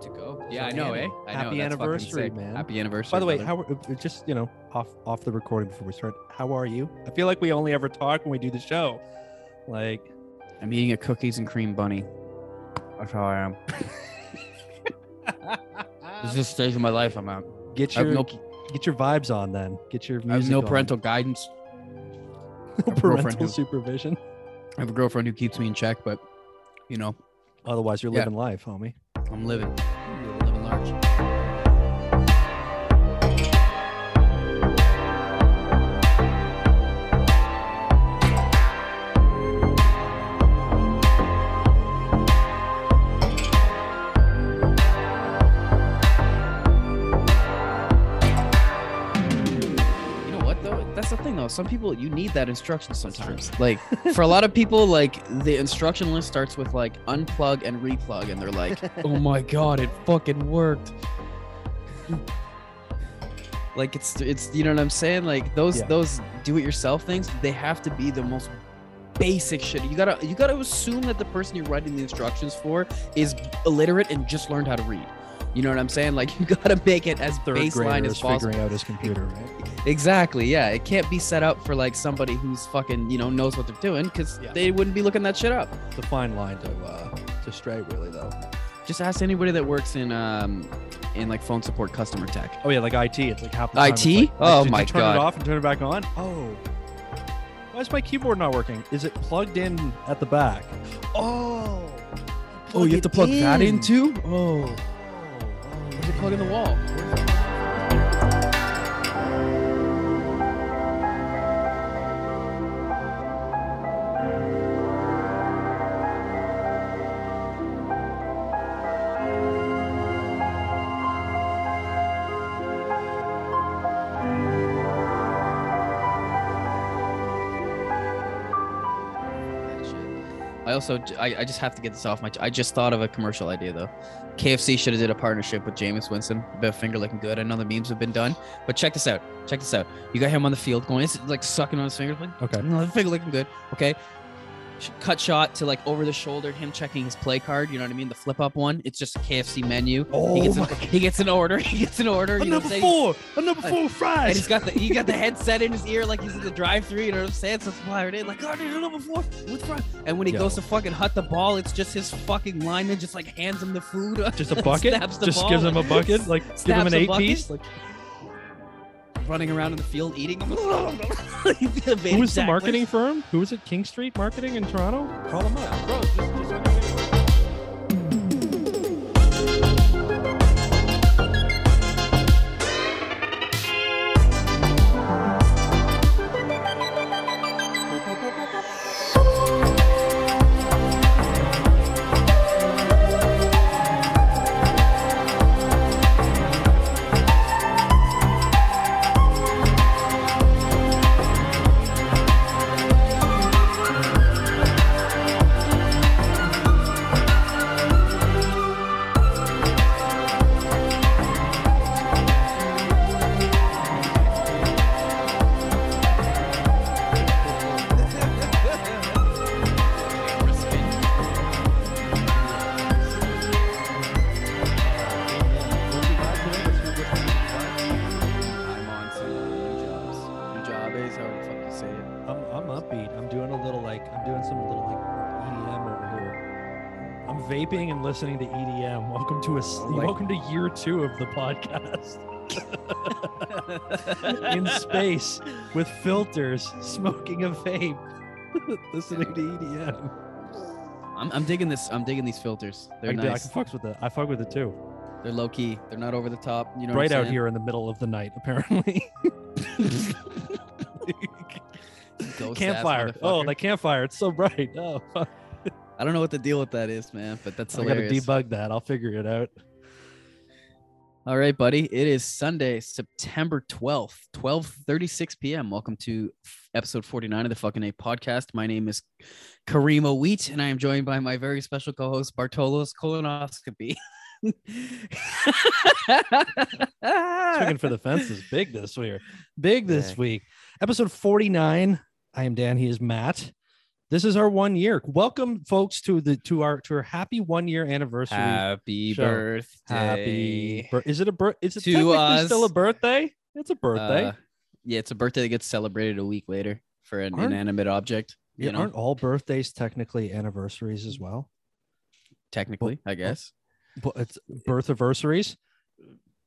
good to go. Yeah, I know, eh? I happy fucking anniversary, man. Happy anniversary. By the way, brother. how uh, just you know off off the recording before we start, how are you? I feel like we only ever talk when we do the show. Like, I'm eating a cookies and cream bunny. That's how I am. This is the stage of my life I'm at. get your no, get your vibes on then. Get your I have no on. parental guidance. no parental who- supervision. I have a girlfriend who keeps me in check, but you know, Otherwise, you're Yeah. living life, homie. I'm living. Large. Some people you need that instruction sometimes. Like for a lot of people, like the instruction list starts with like unplug and replug, and they're like, "Oh my god, it fucking worked." like it's it's you know what I'm saying? Like those Yeah. those do-it-yourself things, they have to be the most basic shit. You gotta you gotta assume that the person you're writing the instructions for is illiterate and just learned how to read. You know what I'm saying? Like you gotta make it as Third baseline as possible. figuring out his computer, right? Exactly. Yeah, it can't be set up for like somebody who's fucking you know knows what they're doing because Yeah. they wouldn't be looking that shit up. The fine line to uh, to stray, really, though. Just ask anybody that works in um in like phone support customer tech. Oh yeah, like IT. It's like half the time. IT? like, Oh my turn God. it off and turn it back on. Oh, why is my keyboard not working? Is it plugged in at the back? Oh. Oh, you have to plug that in too? Oh, where's it in the wall? I also I just have to get this off my. I just thought of a commercial idea though. KFC should have did a partnership with Jameis Winston. About finger looking good. I know the memes have been done, but check this out. Check this out. You got him on the field going, it's like sucking on his fingers, like Okay. no, finger looking good. Okay. Cut shot to like over the shoulder, him checking his play card. You know what I mean? The flip up one. It's just a KFC menu. Oh he gets my an, he gets an order. He gets an order. A You know what number four. A number four And he's got the he got the headset in his ear like he's in the drive-through. You know what I'm saying? So it's wired in like, oh, a number four with fries. And when he Yo. goes to fucking hut the ball, it's just his fucking lineman just like hands him the food. just a bucket. Just ball, gives him a bucket. Like give him an eight bucket, piece. like running around in the field eating them. Who was the marketing firm? Who was it? King Street Marketing in Toronto. Call them up, bro. Just, just two of the podcast. In space with filters, smoking a vape, listening to EDM. I'm, I'm digging this. I'm digging these filters. They're I, can do- I can fucks with it. I fuck with it too. They're low key. They're not over the top. You know, right what I'm out saying? here in the middle of the night, apparently. Ghost-ass campfire. Oh, motherfucker. the campfire. It's so bright. Oh, fuck. I don't know what the deal with that is, man, but that's I gotta hilarious. debug that. I'll figure it out. All right, buddy. It is Sunday, September 12th, 12:36 p.m. Welcome to episode 49 of the fucking A podcast. My name is Karima Wheat, and I am joined by my very special co-host Bartolos Colonoscopy. Swinging for the fences big this week. Big this Yeah. week. Episode 49. I am Dan. He is Matt. This is our one year. Welcome, folks, to the to our to our happy one year anniversary. Happy show. birthday. happy. bir- is it a birth? Is it to technically us. still a birthday? It's a birthday. Uh, yeah, it's a birthday that gets celebrated a week later for an Aren't- inanimate object. You Yeah, know, aren't all birthdays technically anniversaries as well? technically, I guess. But it's birth anniversaries,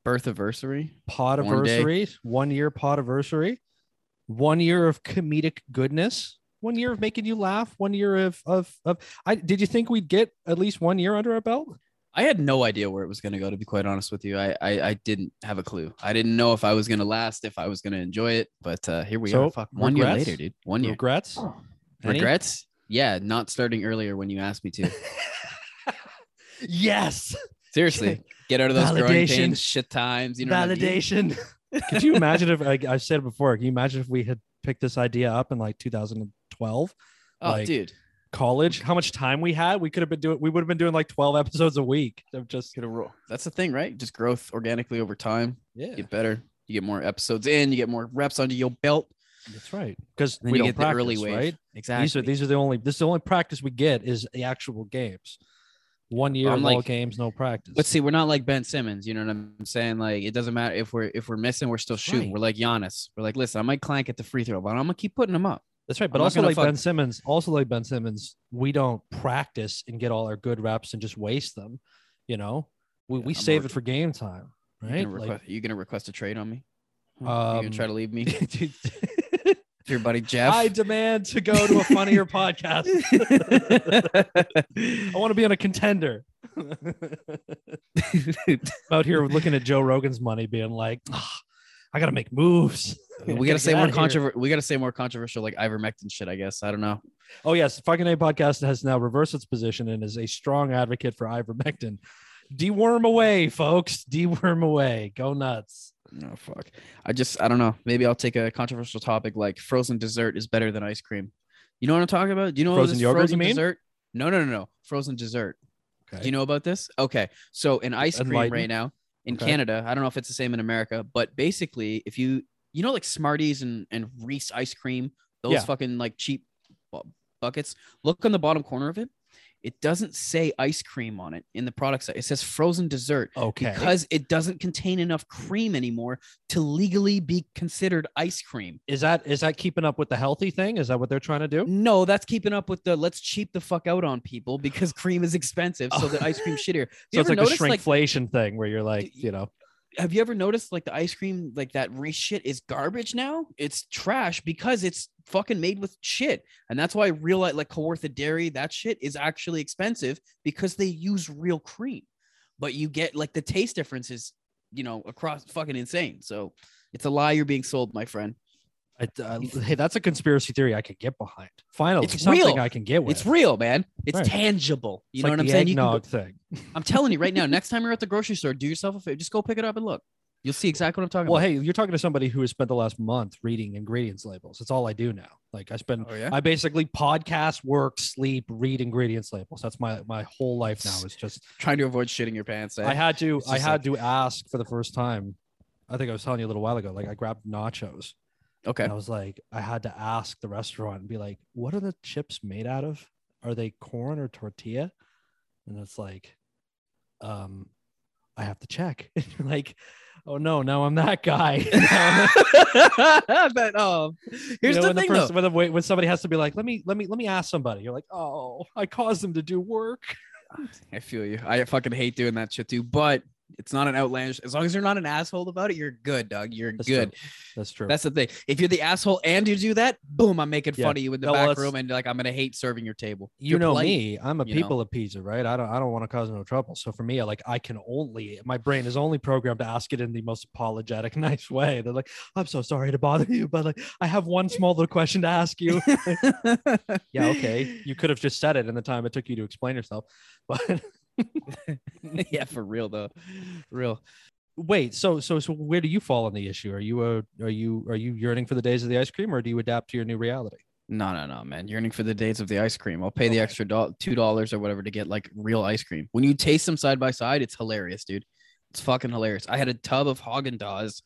Birth anniversary. pod One anniversaries, one year pod anniversary, one year of comedic goodness, one year of making you laugh, one year of of of. I did you think we'd get at least one year under our belt? I had no idea where it was going to go. To be quite honest with you, I, I I didn't have a clue. I didn't know if I was going to last, if I was going to enjoy it. But uh, here we So, are. Fuck, one year later, dude. One year. Regrets? Any? Regrets? Yeah, not starting earlier when you asked me to. yes. Seriously, get out of those growing Validation. pains, shit times. You know, what I mean? Validation. Could you imagine if like I've said before? Can you imagine if we had picked this idea up in like 2012, Oh, like, dude, college? How much time we had? We could have been doing. We would have been doing like 12 episodes a week of just get a roll. That's the thing, right? Just growth organically over time. yeah. Get better. You get more episodes in. You get more reps under your belt. That's right. Because we don't get practice, the early wave. right? Exactly. These are these are the only. This is the only practice we get is the actual games. One year I'm all like- games, no practice. But see, we're not like Ben Simmons. You know what I'm saying? Like, it doesn't matter if we're if we're missing, we're still shooting. Right. We're like Giannis. We're like, listen, I might clank at the free throw, but I'm gonna keep putting them up. That's right. But I'm also like fuck- Ben Simmons, also like Ben Simmons, we don't practice and get all our good reps and just waste them. You know, we, we I'm save it for game time, You right? gonna request, you gonna request a trade on me? Huh? you Um, gonna try to leave me? Like, Your buddy Jeff. I demand to go to a funnier podcast. I want to be on a contender. Out here looking at Joe Rogan's money, being like, "Ah, I gotta make moves. We gotta say more controversial. We gotta say more controversial, like ivermectin shit. I guess I don't know. Oh yes, fucking A podcast has now reversed its position and is a strong advocate for ivermectin. Deworm away, folks. Deworm away. Go nuts. Oh fuck. I just I don't know. Maybe I'll take a controversial topic like frozen dessert is better than ice cream. You know what I'm talking about? Do you know Frozen yogurt, you frozen mean? dessert? No, no, no, no. Frozen dessert. Do you know about this? Okay. So in ice cream right now in Okay. Canada, I don't know if it's the same in America, but basically if you you know like Smarties and and Reese ice cream, those Yeah. fucking like cheap buckets, look on the bottom corner of it. It doesn't say ice cream on it in the product site. It says frozen dessert Okay. because it doesn't contain enough cream anymore to legally be considered ice cream. is that is that keeping up with the healthy thing? Is that what they're trying to do? No, that's keeping up with the let's cheap the fuck out on people because cream is expensive, so the ice cream shittier. So it's like a like, shrinkflation thing where you're like, you know, have you ever noticed like the ice cream, like that Reese shit is garbage now? It's trash because it's fucking made with shit. And that's why real like, like Kawartha dairy, that shit is actually expensive because they use real cream. But you get like the taste difference is, you know, across fucking insane. So it's a lie you're being sold, my friend. I, uh, hey, that's a conspiracy theory I could get behind. Finally, It's something real. I can get with. It's real, man. It's Right. tangible. You It's know like what I'm saying? You can go- thing. I'm telling you right now, next time you're at the grocery store, do yourself a favor. Just go pick it up and look. You'll see exactly what I'm talking Well, about. Well, hey, you're talking to somebody who has spent the last month reading ingredients labels. That's all I do now. Like I spend, Oh, yeah? I basically podcast, work, sleep, read ingredients labels. That's my my whole life now. Is just Trying to avoid shitting your pants. eh? I had to I had to ask for the first time. I think I was telling you a little while ago. Like I grabbed nachos okay. and I was like, I had to ask the restaurant and be like, what are the chips made out of? Are they corn or tortilla? And it's like, um, I have to check. And you're like, oh no, now I'm that guy. but um, here's You know, the when thing, person- though. when, the- when somebody has to be like, let me, let me, let me ask somebody. You're like, oh, I caused them to do work. I feel you. I fucking hate doing that shit too. But it's not an outlandish. As long as you're not an asshole about it, you're good, dog. You're That's good. True. That's true. That's the thing. If you're the asshole and you do that, boom, I'm making Yeah. fun of you in the No, back room, and like I'm gonna hate serving your table. you You're know polite. me i'm a know? people of pizza right i don't i don't want to cause no trouble so for me I like i can only my brain is only programmed to ask it in the most apologetic nice way they're like i'm so sorry to bother you but like i have one small little question to ask you yeah okay you could have just said it in the time it took you to explain yourself but yeah, for real though. For real. wait so so so where do you fall on the issue are you a are you are you yearning for the days of the ice cream or do you adapt to your new reality No, no, no, man. Yearning for the days of the ice cream. I'll pay the extra do- two dollars or whatever to get like real ice cream. When you taste them side by side, it's hilarious, dude. It's fucking hilarious. I had a tub of Haagen Dazs,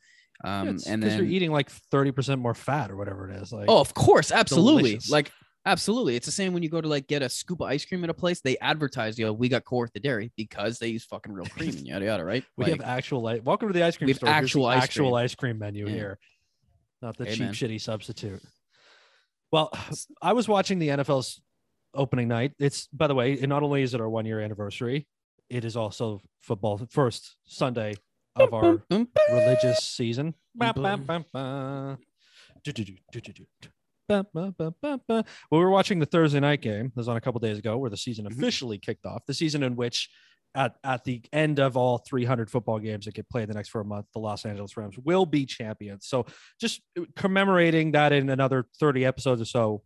um, It's and then you're eating like 30% more fat or whatever it is like oh, of course, absolutely. delicious. Like Absolutely. It's the same when you go to like get a scoop of ice cream at a place, they advertise, you know, we got Kawartha Dairy because they use fucking real cream and yada yada, right? We Like, have actual like welcome to the ice cream We have store. Actual ice actual cream. ice cream menu Yeah. here. Not the Hey, cheap man. shitty substitute. Well, I was watching the NFL's opening night. It's by the way, not only is it our one year anniversary, it is also football first Sunday of our religious season. Ba, ba, ba. Well, we were watching the Thursday night game. This was on a couple days ago, where the season Mhm. officially kicked off. The season in which, at at the end of all 300 football games that get played the next four months, the Los Angeles Rams will be champions. So, just commemorating that in another 30 episodes or so,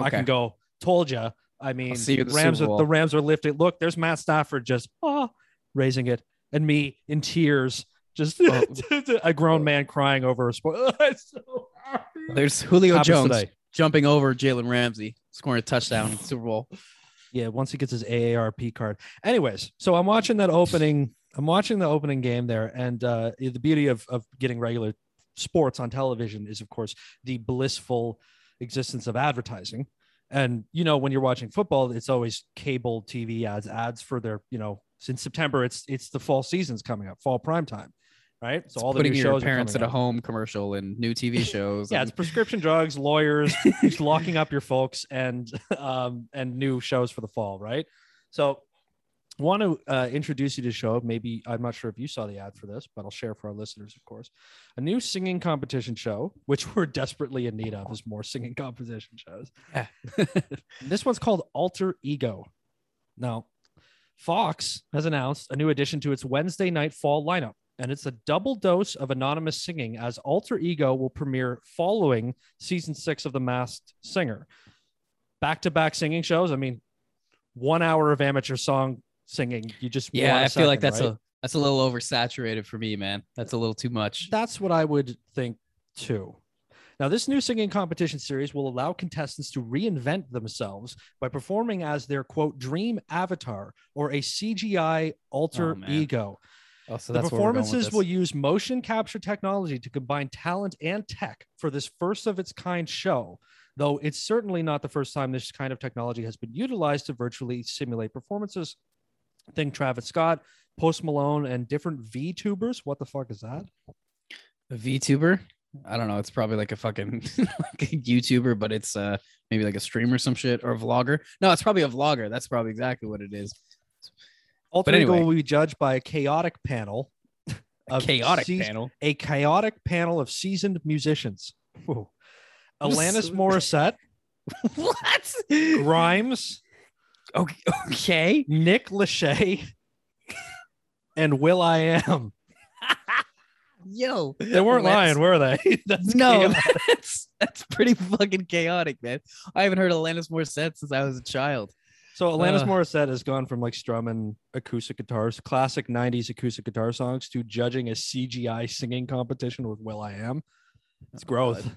I can go. Told you. I mean, the Rams. Are, the Rams are lifting. Look, there's Matt Stafford just ah, raising it, and me in tears, just Oh. a grown man crying over a sport. So. There's Julio Happens Jones today. jumping over Jalen Ramsey, scoring a touchdown in the Super Bowl. Yeah, once he gets his AARP card. Anyways, so I'm watching that opening. I'm watching the opening game there, and uh, the beauty of of getting regular sports on television is, of course, the blissful existence of advertising. And you know, when you're watching football, it's always cable TV ads, ads for their, you know, since September, it's it's the fall season's coming up, fall prime time, right? So all the putting new your shows parents at a home commercial and new TV shows. Yeah, and- it's prescription drugs, lawyers, just locking up your folks, and um, and new shows for the fall, right? So, want to uh, introduce you to show. Maybe I'm not sure if you saw the ad for this, but I'll share for our listeners, of course. A new singing competition show, which we're desperately in need of, is more singing competition shows. Yeah. this one's called Alter Ego. Now, Fox has announced a new addition to its Wednesday night fall lineup, and it's a double dose of anonymous singing as Alter Ego will premiere following season six of The Masked Singer. Back to back singing shows. I mean, one hour of amateur song singing. You just yeah, I feel like that's right? a that's a little oversaturated for me, man. That's a little too much. That's what I would think too. Now, this new singing competition series will allow contestants to reinvent themselves by performing as their quote dream avatar or a CGI oh, alter Oh, ego. Oh, so the that's where we're going with performances will use motion capture technology to combine talent and tech for this first of its kind show. Though it's certainly not the first time this kind of technology has been utilized to virtually simulate performances. Think Travis Scott, Post Malone, and different VTubers. What the fuck is that? a VTuber. I don't know. It's probably like a fucking like a YouTuber, but it's uh maybe like a streamer or some shit or a vlogger. No, it's probably a vlogger. That's probably exactly what it is. Alter But Ego anyway. will be judged by a chaotic panel. A of chaotic seas- panel. A chaotic panel of seasoned musicians. Whoa. Alanis Morissette, what? Grimes, Okay. okay. Nick Lachey, and Will I Am. Yo. They weren't lying, were they? That's No, chaotic. that's that's pretty fucking chaotic, man. I haven't heard Alanis Morissette since I was a child. So Alanis Uh. Morissette has gone from like strumming acoustic guitars, classic '90s acoustic guitar songs, to judging a CGI singing competition with Will I Am. It's growth. God.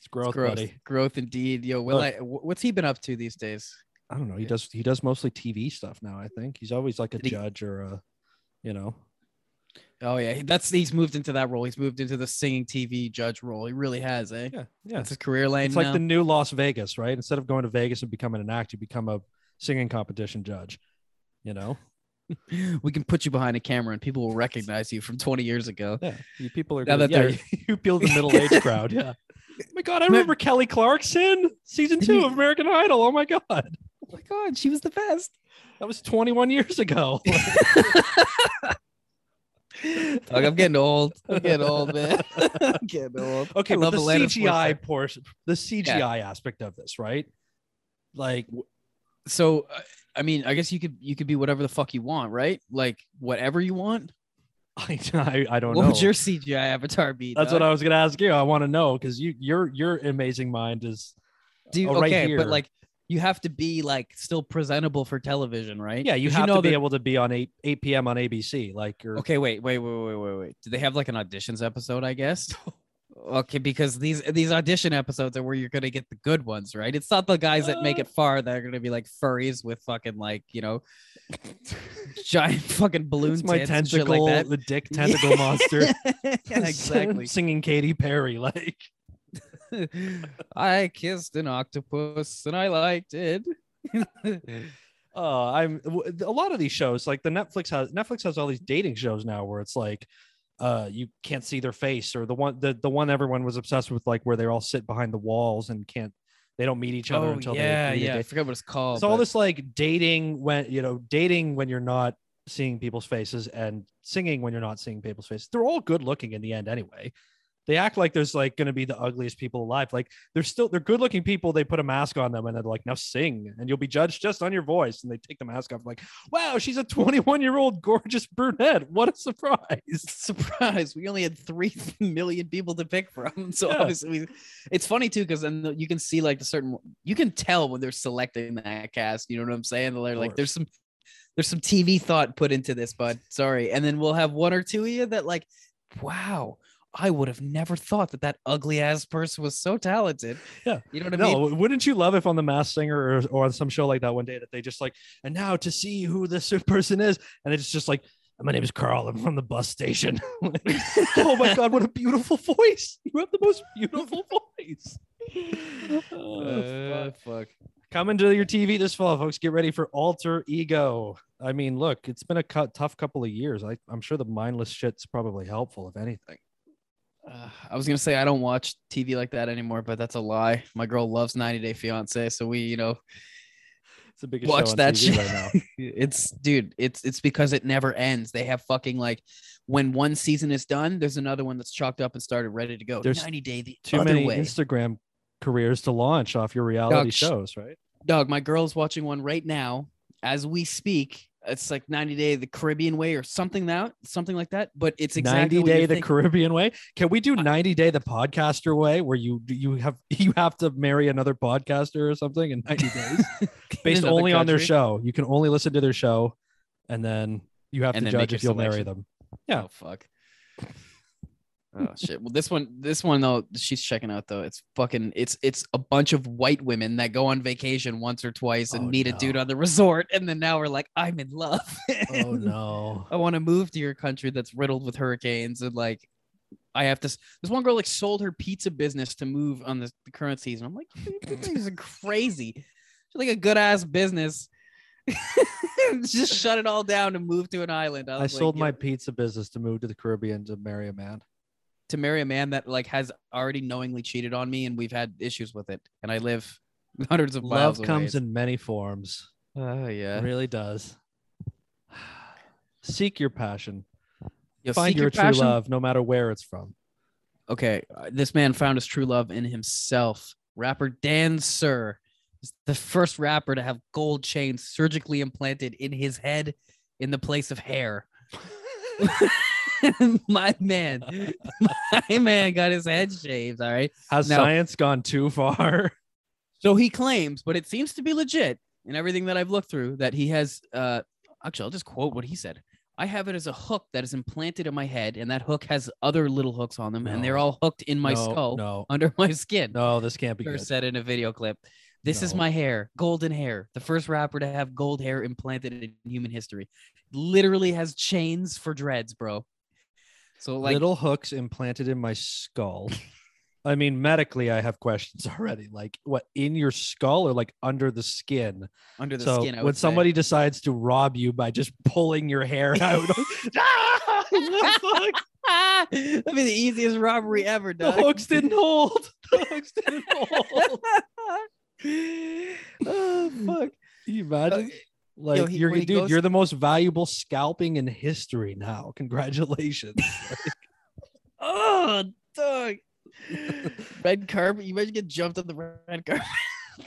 It's growth, growth, buddy. growth indeed. Yo, Will Look. I? What's he been up to these days? I don't know. He does. He does mostly TV stuff now. I think he's always like a Did he- judge or a, you know. Oh yeah, that's he's moved into that role. He's moved into the singing TV judge role. He really has, eh? Yeah, yeah. It's his career lane It's like the new Las Vegas, right? Instead of going to Vegas and becoming an act, you become a singing competition judge. You know. we can put you behind a camera and people will recognize you from 20 years ago. Yeah, you people are Now good. that yeah, you appeal to the middle aged crowd. Yeah. Oh my god, I remember Kelly Clarkson, season two of American Idol. Oh my god, Oh my god, she was the best. that was 21 years ago. Dog, I'm getting old. I'm getting old, man. I'm getting old. okay, I but the CGI portion, the CGI aspect of this, right? Like, So, uh, I mean, I guess you could you could be whatever the fuck you want, right? Like whatever you want. I, I, I don't What know. What would your CGI avatar be? That's what I was gonna ask you. I want to know because you, your, your amazing mind is do. You, oh, right okay, here. but like you have to be like still presentable for television, right? yeah. you have know to be that- able to be on eight eight p.m. on ABC. Like, you're Okay, wait, wait, wait, wait, wait, wait. Do they have like an auditions episode? I guess. Okay, because these these audition episodes are where you're gonna get the good ones, right? It's not the guys that make Uh. it far that are gonna be like furries with fucking like you know giant fucking balloons. it's my tentacle, like that. the dick tentacle monster. exactly. singing Katy Perry. Like, I kissed an octopus and I liked it. uh i'm a lot of these shows like the netflix has netflix has all these dating shows now where it's like uh you can't see their face or the one the, the one everyone was obsessed with like where they all sit behind the walls and can't they don't meet each other oh until yeah, they yeah. I date. forgot what it's called. it's all this like dating when you know dating when you're not seeing people's faces and singing when you're not seeing people's faces they're all good looking in the end anyway they act like there's like going to be the ugliest people alive. Like they're still they're good looking people they put a mask on them and they're like now sing and you'll be judged just on your voice. And they take the mask off like wow she's a 21 year old gorgeous brunette. What a surprise. Surprise. We only had three million people to pick from. So Yeah. obviously we, it's funny too because then you can see like the certain you can tell when they're selecting that cast you know what i'm saying? They're like there's some there's some tv thought put into this bud. Sorry. And then we'll have one or two of you that like wow i would have never thought that that ugly ass person was so talented Yeah. you know what i mean no wouldn't you love if on the masked singer or, or on some show like that one day that they just like and now to see who this person is and it's just like my name is Carl. I'm from the bus station. oh my god, what a beautiful voice! You have the most beautiful voice. Oh, Uh, fuck. fuck Coming to your TV this fall, folks. Get ready for Alter Ego. I mean, look, it's been a cut, tough couple of years. I, I'm sure the mindless shit's probably helpful, if anything. Uh, I was gonna say I don't watch TV like that anymore, but that's a lie. My girl loves 90 Day Fiance, so we, you know, It's the biggest watch show on that TV shit. right now. it's dude, it's it's because it never ends. They have fucking like when one season is done, there's another one that's chalked up and started ready to go. There's 90 Day the Too many way. Instagram careers to launch off your reality Dog, shows, right? Dog, my girl's watching one right now as we speak. It's like 90 Day the Caribbean way or something that something like that. But it's exactly 90 day the thinking. Caribbean way. Can we do 90 day the podcaster way where you you have you have to marry another podcaster or something in 90 days based only on their show. You can only listen to their show and then you have And to judge if you'll marry them. Yeah. Oh fuck. Oh shit. Well, this one, this one though, she's checking out though. It's fucking. It's it's a bunch of white women that go on vacation once or twice and Oh, meet a dude on the resort, and then now we're like, I'm in love. Oh no. I want to move to your country that's riddled with hurricanes and like. I have to. This one girl like sold her pizza business to move on the, the current season. I'm like, this is crazy. She's like a good ass business. Just shut it all down and move to an island. I was like, sold "Yeah." my pizza business to move to the Caribbean to marry a man. To marry a man that like has already knowingly cheated on me and we've had issues with it and I live hundreds of miles Love comes in many forms. Oh yeah. It really does. Seek your passion. Yo, Find seek your, true passion. love no matter where it's from. Okay, uh, this man found his true love in himself. Rapper Dan Sur is the first rapper to have gold chains surgically implanted in his head in the place of hair. my man, my man got his head shaved. All right. Has No. science gone too far? So he claims, but it seems to be legit in everything that I've looked through that he has uh actually I'll just quote what he said. I have it as a hook that is implanted in my head, and that hook has other little hooks on them, and they're all hooked in my no, skull No, under my skin. no, this can't be good. said in a video clip. This is my hair, golden hair. The first rapper to have gold hair implanted in human history. Literally has chains for dreads, bro. So like Little hooks implanted in my skull. I mean, medically, I have questions already. Like, what in your skull or like under the skin? under the so skin. I when would say. somebody decides to rob you by just pulling your hair out, Ah? That'd be the easiest robbery ever, the dog. hooks didn't hold. The hooks didn't hold. oh fuck. Can you imagine? Like yo, he- you're dude, goes- you're the most valuable scalping in history now. Congratulations. Oh, dog. red carpet. You might get jumped on the red carpet.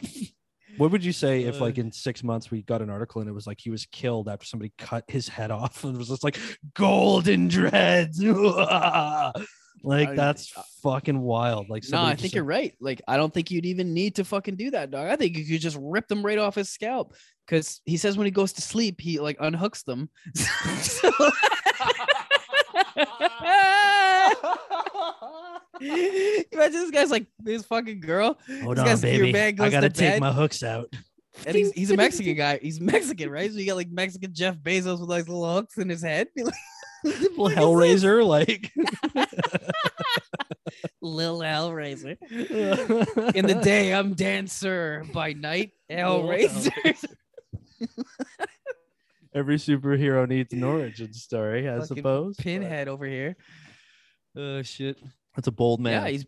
what would you say if Uh, like in six months we got an article and it was like he was killed after somebody cut his head off and it was just like golden dreads. like I- that's fucking wild. Like no, I think you're right. Like, I don't think you'd even need to fucking do that, dog. I think you could just rip them right off his scalp. Cause he says when he goes to sleep, he like unhooks them. So- Imagine this guy's like this fucking girl, Hold This on, guy's- your baby. man I gotta to take bed. my hooks out. and he's he's a Mexican guy. He's Mexican, right? So you got like Mexican Jeff Bezos with like little hooks in his head. Like, what the Little fuck is this? Hellraiser, like Lil Hellraiser. In the day, I'm dancer. By night, Hellraiser. Every superhero needs an origin story, I Fucking suppose. but Pinhead over here. Oh shit. That's a bold man. Yeah, he's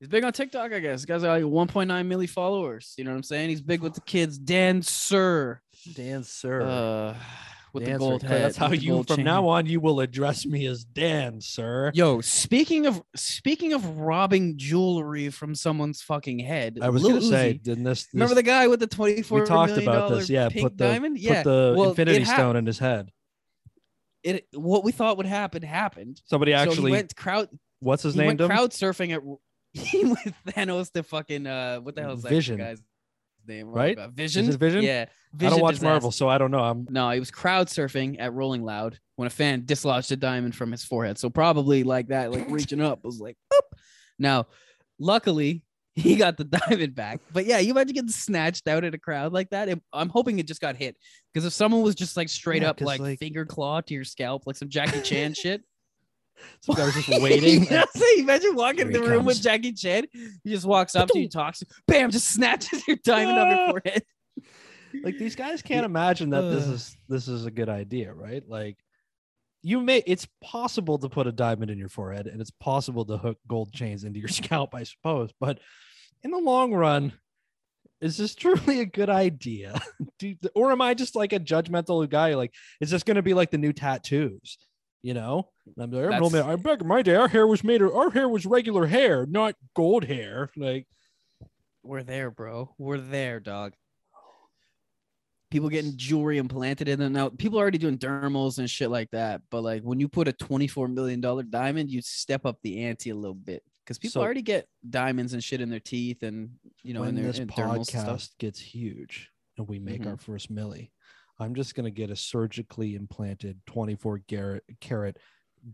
he's big on TikTok, I guess. This guy's got like 1.9 million followers. You know what I'm saying? He's big with the kids. Dancer. Dan Sir. Uh, with the gold head. That's how you from chain. now on you will address me as Dan, sir. Yo, speaking of speaking of robbing jewelry from someone's fucking head, I was Lil gonna say, didn't this, this remember the guy with the twenty-four we talked about this? Yeah, put the diamond. put Yeah, the well, Infinity it hap- Stone in his head. It what we thought would happen happened. Somebody so actually, he went crowd. what's his name? crowd surfing at. He went Thanos to fucking uh, what the hell is that Vision. guy's name? Oh, Right? Vision. it Vision? Yeah, I don't watch disaster. Marvel, so I don't know. I'm No, he was crowd surfing at Rolling Loud when a fan dislodged a diamond from his forehead. So probably like that, like reaching up was like, boop. Now, luckily, he got the diamond back. But yeah, you imagine getting snatched out in a crowd like that. It- I'm hoping it just got hit because if someone was just like straight Yeah, up like, like- finger claw to your scalp, like some Jackie Chan shit. Some guy was just waiting. yeah, so imagine walking in the he room with. Jackie Chan. He just walks up to you, talks, to bam, just snatches your diamond off your forehead. like these guys can't imagine that this uh. is this is a good idea, right? Like you may it's possible to put a diamond in your forehead and it's possible to hook gold chains into your scalp, I suppose, but in the long run, is this truly a good idea? Do, or am I just like a judgmental guy? Like, is this going to be like the new tattoos? You know, I'm like, "I'm only- I'm back in my day. Our hair was made of our hair was regular hair, not gold hair. Like, We're there, bro. We're there, dog. People getting jewelry implanted in them now. People are already doing dermals and shit like that. But like when you put a twenty-four million dollar diamond, you step up the ante a little bit because people So- already get diamonds and shit in their teeth and you know in when their this in podcast gets huge and we make Mhm. our first milli, I'm just gonna get a surgically implanted 24 carat, carat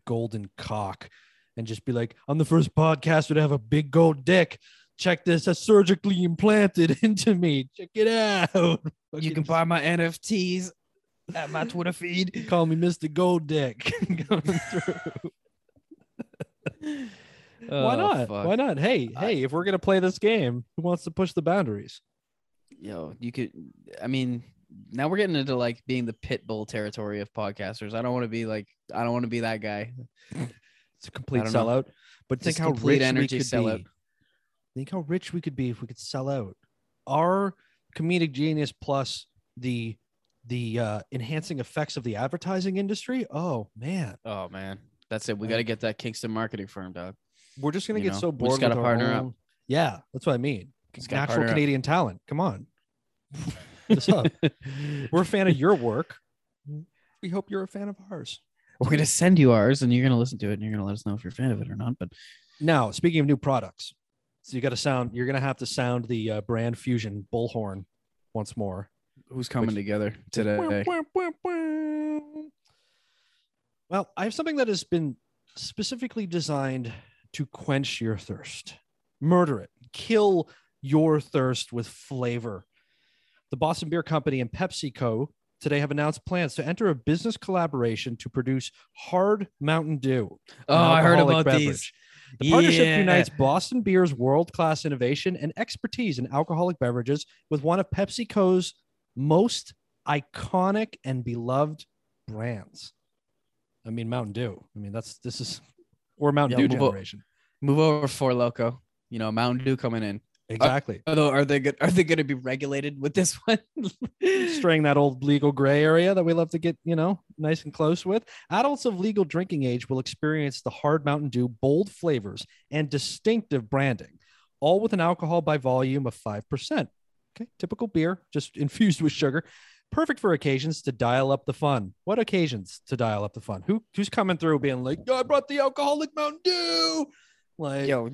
golden cock and just be like, I'm the first podcast to have a big gold dick. Check this, that's surgically implanted into me. Check it out. You can buy my NFTs at my Twitter feed. call me Mr. Gold Dick. Why Oh, not? fuck. Why not? Hey, I- hey, if we're gonna play this game, who wants to push the boundaries? Yo, you could. I mean, now we're getting into like being the pit bull territory of podcasters. I don't want to be like. I don't want to be that guy. It's a complete don't know. sellout. But think how rich energy we could sellout. be. Think how rich we could be if we could sell out. Our comedic genius plus the the uh, enhancing effects of the advertising industry. Oh man, Oh man, that's it. We got to get that Kingston marketing firm, dog. we're just gonna You get know, so we bored. just gotta with our partner up. Yeah, that's what I mean. Just Natural partner up. Canadian talent. Come on, What's up? we're a fan of your work. We hope you're a fan of ours. We're gonna send you ours, and you're gonna listen to it, and you're gonna let us know if you're a fan of it or not. But Now, speaking of new products, so you got to sound. You're gonna have to sound the uh, brand fusion bullhorn once more. who's coming Which- together today? Well, I have something that has been specifically designed to quench your thirst, murder it, kill your thirst with flavor. The Boston Beer Company and PepsiCo today have announced plans to enter a business collaboration to produce hard Mountain Dew. Oh, I heard about these. The partnership unites Boston Beer's world class innovation and expertise in alcoholic beverages with one of PepsiCo's most iconic and beloved brands. I mean, Mountain Dew. I mean, that's this is or Mountain Yeah, Dew move o- generation. Move over Four Loko. You know, Mountain Dew coming in. Uh, exactly. Although, are they good? Are they going to be regulated with this one? Straying that old legal gray area that we love to get, you know, nice and close with. Adults of legal drinking age will experience the hard Mountain Dew bold flavors and distinctive branding, all with an alcohol by volume of 5%. Okay, typical beer, just infused with sugar. Perfect for occasions to dial up the fun. What occasions to dial up the fun? Who who's coming through being like, "I brought the alcoholic Mountain Dew"? Like, Yo,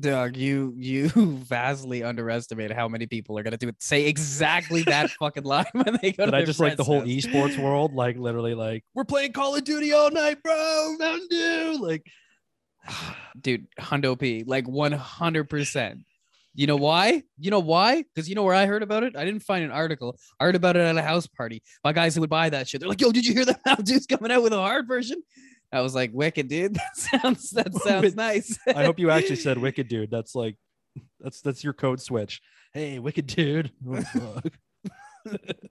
Doug, you you vastly underestimate how many people are gonna do it. Say exactly that fucking line when they go. Did to I just like the whole esports world? Like literally, like we're playing Call of Duty all night, bro. Mountain Dew, like dude? Hundo P, like one hundred percent. You know why? You know why? Because you know where I heard about it. I didn't find an article. I heard about it at a house party by guys who would buy that shit. They're like, "Yo, did you hear that Mountain Dew's coming out with a hard version?" I was like, wicked, dude. That sounds that sounds nice. I hope you actually said wicked dude. That's like that's that's your code switch. Hey, wicked dude. Oh.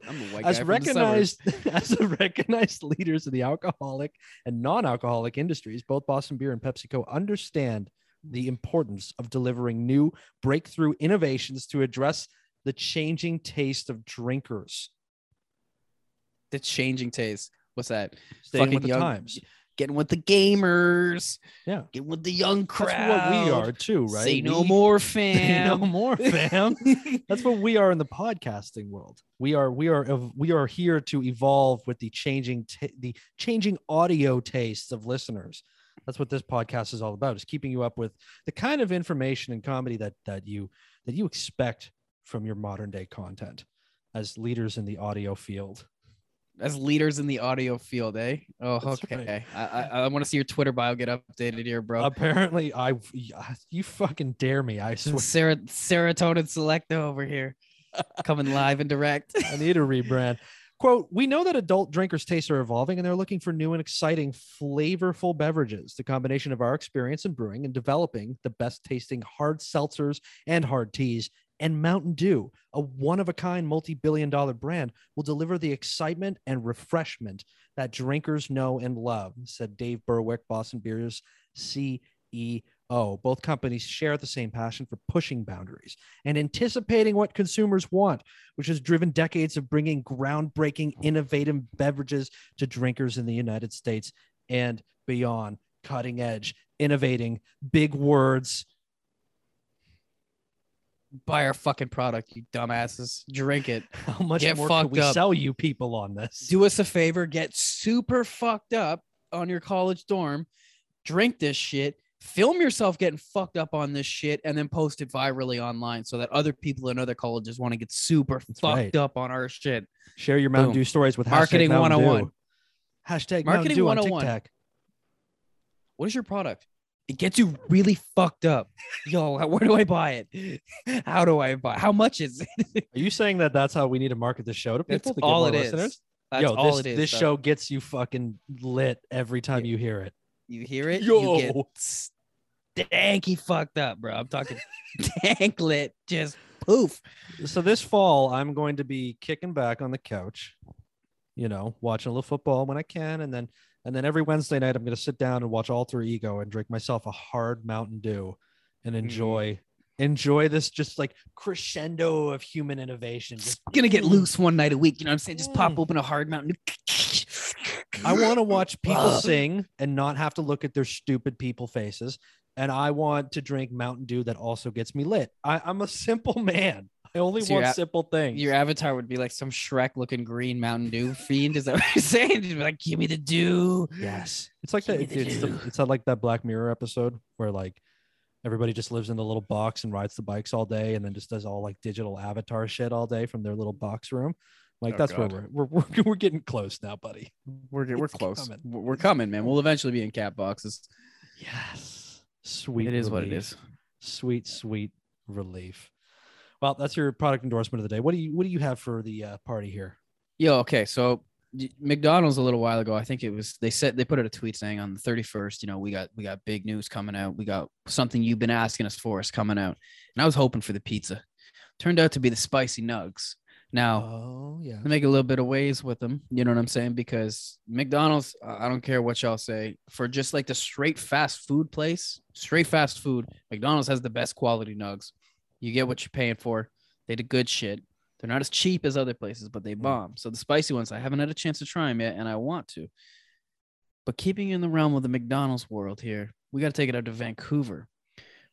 I'm a white as recognized as a recognized leaders of the alcoholic and non-alcoholic industries, both Boston Beer and PepsiCo understand the importance of delivering new breakthrough innovations to address the changing taste of drinkers. the changing taste. What's that? Staying Fucking with the young- times. Getting with the gamers. Yeah. Getting with the young crowd. That's what we are too, right? Say no We- more, Say fam. no more, fam. That's what we are in the podcasting world. We are we are we are here to evolve with the changing ta the changing audio tastes of listeners. That's what this podcast is all about. Is keeping you up with the kind of information and comedy that that you that you expect from your modern day content as leaders in the audio field. As leaders in the audio field, eh? Oh, That's right. okay. I I, I want to see your Twitter bio get updated here, bro. Apparently, I you fucking dare me. I swear. Sera- serotonin selecta over here, coming live and direct. I need a rebrand. Quote, we know that adult drinkers' tastes are evolving and they're looking for new and exciting, flavorful beverages. The combination of our experience in brewing and developing the best tasting hard seltzers and hard teas and Mountain Dew, a one of a kind multi billion dollar brand, will deliver the excitement and refreshment that drinkers know and love, said Dave Burwick, Boston Beer's CEO. Both companies share the same passion for pushing boundaries and anticipating what consumers want which has driven decades of bringing groundbreaking, innovative beverages to drinkers in the United States and beyond. Cutting edge, innovating, big words. Buy our fucking product, you dumbasses. Drink it. How much Get more can fucked we up. sell you people on this? Do us a favor, get super fucked up on your college dorm, drink this shit, film yourself getting fucked up on this shit, and then post it virally online so that other people in other colleges want to get super fucked right. up on our shit. Share your Mountain Boom. Dew stories with Marketing hashtag 101. Hashtag Marketing oh Marketing Dew 101. 101. on oh TikTok. What is your product? It gets you really fucked up. Yo, where do I buy it? How do I buy? How much is it? Are you saying that that's how we need to market the show to That's people to all it more is. listeners? That's Yo, all this, it is. this dog. show gets you fucking lit every time Yeah. you hear it. You hear it? Yo. You get stanky fucked up, bro. I'm talking tank lit, just poof. so this fall i'm going to be kicking back on the couch you know watching a little football when i can and then and then every wednesday night i'm going to sit down and watch alter ego and drink myself a hard mountain dew and Mm. enjoy enjoy this just like crescendo of human innovation just Gonna get loose one night a week. You know what I'm saying? Just pop Mm. open a hard mountain. Dew. I want to watch people sing and not have to look at their stupid people faces and i want to drink mountain dew that also gets me lit I, i'm a simple man only So you're want at- simple thing. Your avatar would be like some Shrek looking green Mountain Dew fiend. Is that what you're saying? Just be like, give me the dew. Yes. It's like Give that. the It's, it's, the, it's like that Black Mirror episode where like everybody just lives in the little box and rides the bikes all day and then just does all like digital avatar shit all day from their little box room. Like Oh, that's God. where we're, we're we're we're getting close now, buddy. We're, we're It's close. coming. We're we're coming, man. We'll eventually be in cat boxes. Yes. Sweet. It is what it relief. is. Sweet, sweet relief. Well, that's your product endorsement of the day. What do you what do you have for the uh, party here? Yo, okay. So McDonald's a little while ago, I think it was they said they put out a tweet saying on the 31st, you know, we got we got big news coming out. We got something you've been asking us for is coming out. And I was hoping for the pizza. Turned out to be the spicy nugs. Now, Oh yeah. make a little bit of ways with them, you know what I'm saying? Because McDonald's, I I don't care what y'all say, for just like the straight fast food place, straight fast food, McDonald's has the best quality nugs. You get what you're paying for. They did good shit. They're not as cheap as other places, but they Mm. bomb. So the spicy ones, I haven't had a chance to try them yet, and I want to. But keeping in the realm of the McDonald's world here, we got to take it out to Vancouver,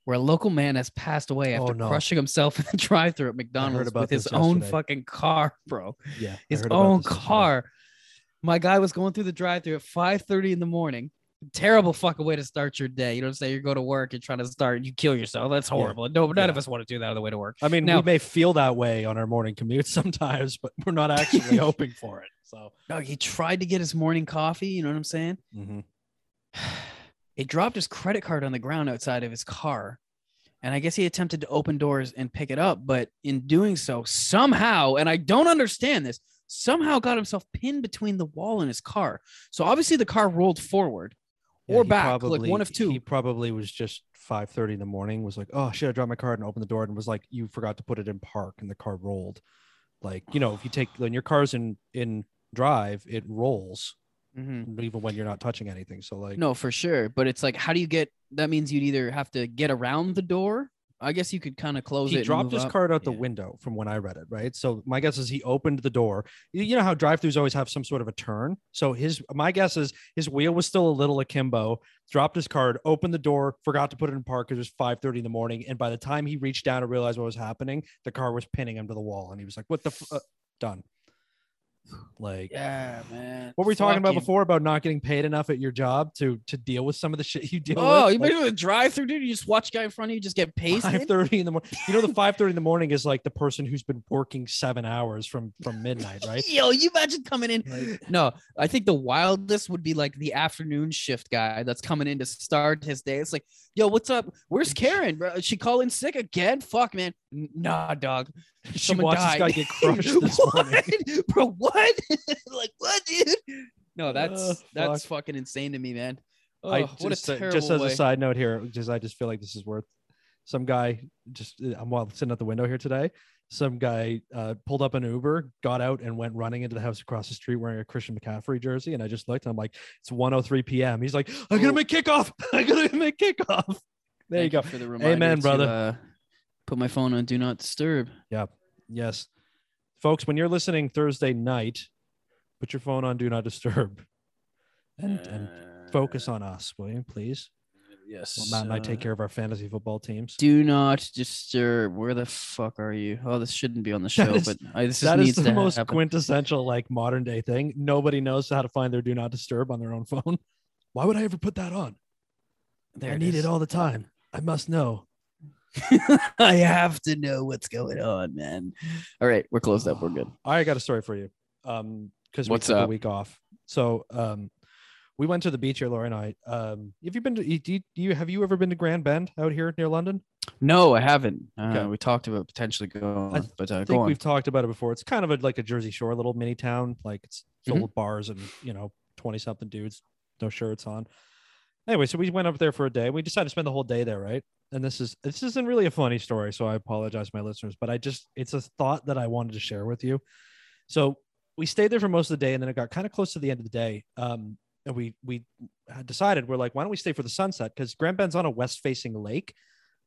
where a local man has passed away Oh, after no. crushing himself in the drive-through at McDonald's with his own yesterday. fucking car, bro Yeah. His own this yesterday. car. My guy was going through the drive-through at 5:30 in the morning. Terrible fucking way to start your day. You know what I'm saying? You go to work, you're trying to start, you kill yourself. That's Yeah. horrible. No, none of us want to do that on the way to work. I mean, Now- we may feel that way on our morning commute sometimes, but we're not actually hoping for it. So, No, he tried to get his morning coffee. You know what I'm saying? Mm-hmm. He dropped his credit card on the ground outside of his car. And I guess he attempted to open doors and pick it up, but in doing so, somehow, and I don't understand this, somehow got himself pinned between the wall and his car. So obviously the car rolled forward. Yeah, or back, like one of two. He probably was just 5:30 in the morning. Was like, oh shit, I dropped my card and opened the door and was like, you forgot to put it in park, and the car rolled. Like you know, if you take when your car's in in drive, it rolls Mhm. even when you're not touching anything. So like, No, for sure. But it's like, how do you get? That means you'd either have to get around the door. I guess you could kind of close it. he dropped his up. card out the Yeah. window from when I read it, right? So my guess is he opened the door. You- know how drive-throughs always have some sort of a turn. So his my guess is his wheel was still a little akimbo. Dropped his card, opened the door, forgot to put it in park because it was five thirty in the morning. And by the time he reached down and realized what was happening, the car was pinning him to the wall, and he was like, "What the f-? Uh, done?" Like, Yeah, man. what were we talking about before about not getting paid enough at your job to to deal with some of the shit you deal Oh, with? you Like, do a drive through, dude. You just watch guy in front of you just get five pasted. thirty in the morning. You know, the five thirty in the morning is like the person who's been working seven hours from from midnight, right? Yo, you imagine coming in. Like- No, I think the wildest would be like the afternoon shift guy that's coming in to start his day. It's like, yo, what's up? Where's Karen? Bro? She calling sick again? Fuck, man. Nah, dog. She Someone watched this guy get crushed this morning. Bro, what? like, what, dude? No, that's that's fucking insane to me, man. Oh, I what just, a uh, terrible just as way. a side note here, just I just feel like this is worth some guy just uh, I'm while sitting at the window here today. Some guy uh, pulled up an Uber, got out, and went running into the house across the street wearing a Christian McCaffrey jersey. And I just looked, and I'm like, it's 1:03 p.m. He's like, I'm gonna Oh. make kickoff. I'm gonna make kickoff. There you Thank go. For the reminder Amen, to, brother. uh, put my phone on do not disturb. Yeah. Yes. Folks, when you're listening Thursday night, put your phone on do not disturb and, and focus on us, will you please? Yes. Well, Matt and I take uh, care of our fantasy football teams. Do not disturb. Where the fuck are you? Oh, this shouldn't be on the show, is- but I, this That needs the most happen. quintessential like modern day thing. Nobody knows how to find their do not disturb on their own phone. Why would I ever put that on? There I need is. it all the time. I must know. I have to know what's going on, man. All right, we're closed up. We're good. I got a story for you. Um, because we What's took a week off. So um we went to the beach here, Laura and I. Um, have you been to do you, do you have you ever been to Grand Bend out here near London? No, I haven't. Uh, Okay. We talked about potentially going, I but uh, I go think we've talked about it before. It's kind of a, like a Jersey Shore little mini town. Like it's filled Mhm. with bars and you know twenty something dudes, no shirts on. Anyway, so we went up there for a day. We decided to spend the whole day there, right? And this is this isn't really a funny story, so I apologize, to my listeners. But I just it's a thought that I wanted to share with you. So we stayed there for most of the day, and then it got kind of close to the end of the day. Um, and we we had decided we're like, why don't we stay for the sunset? Because Grand Bend's on a west facing lake,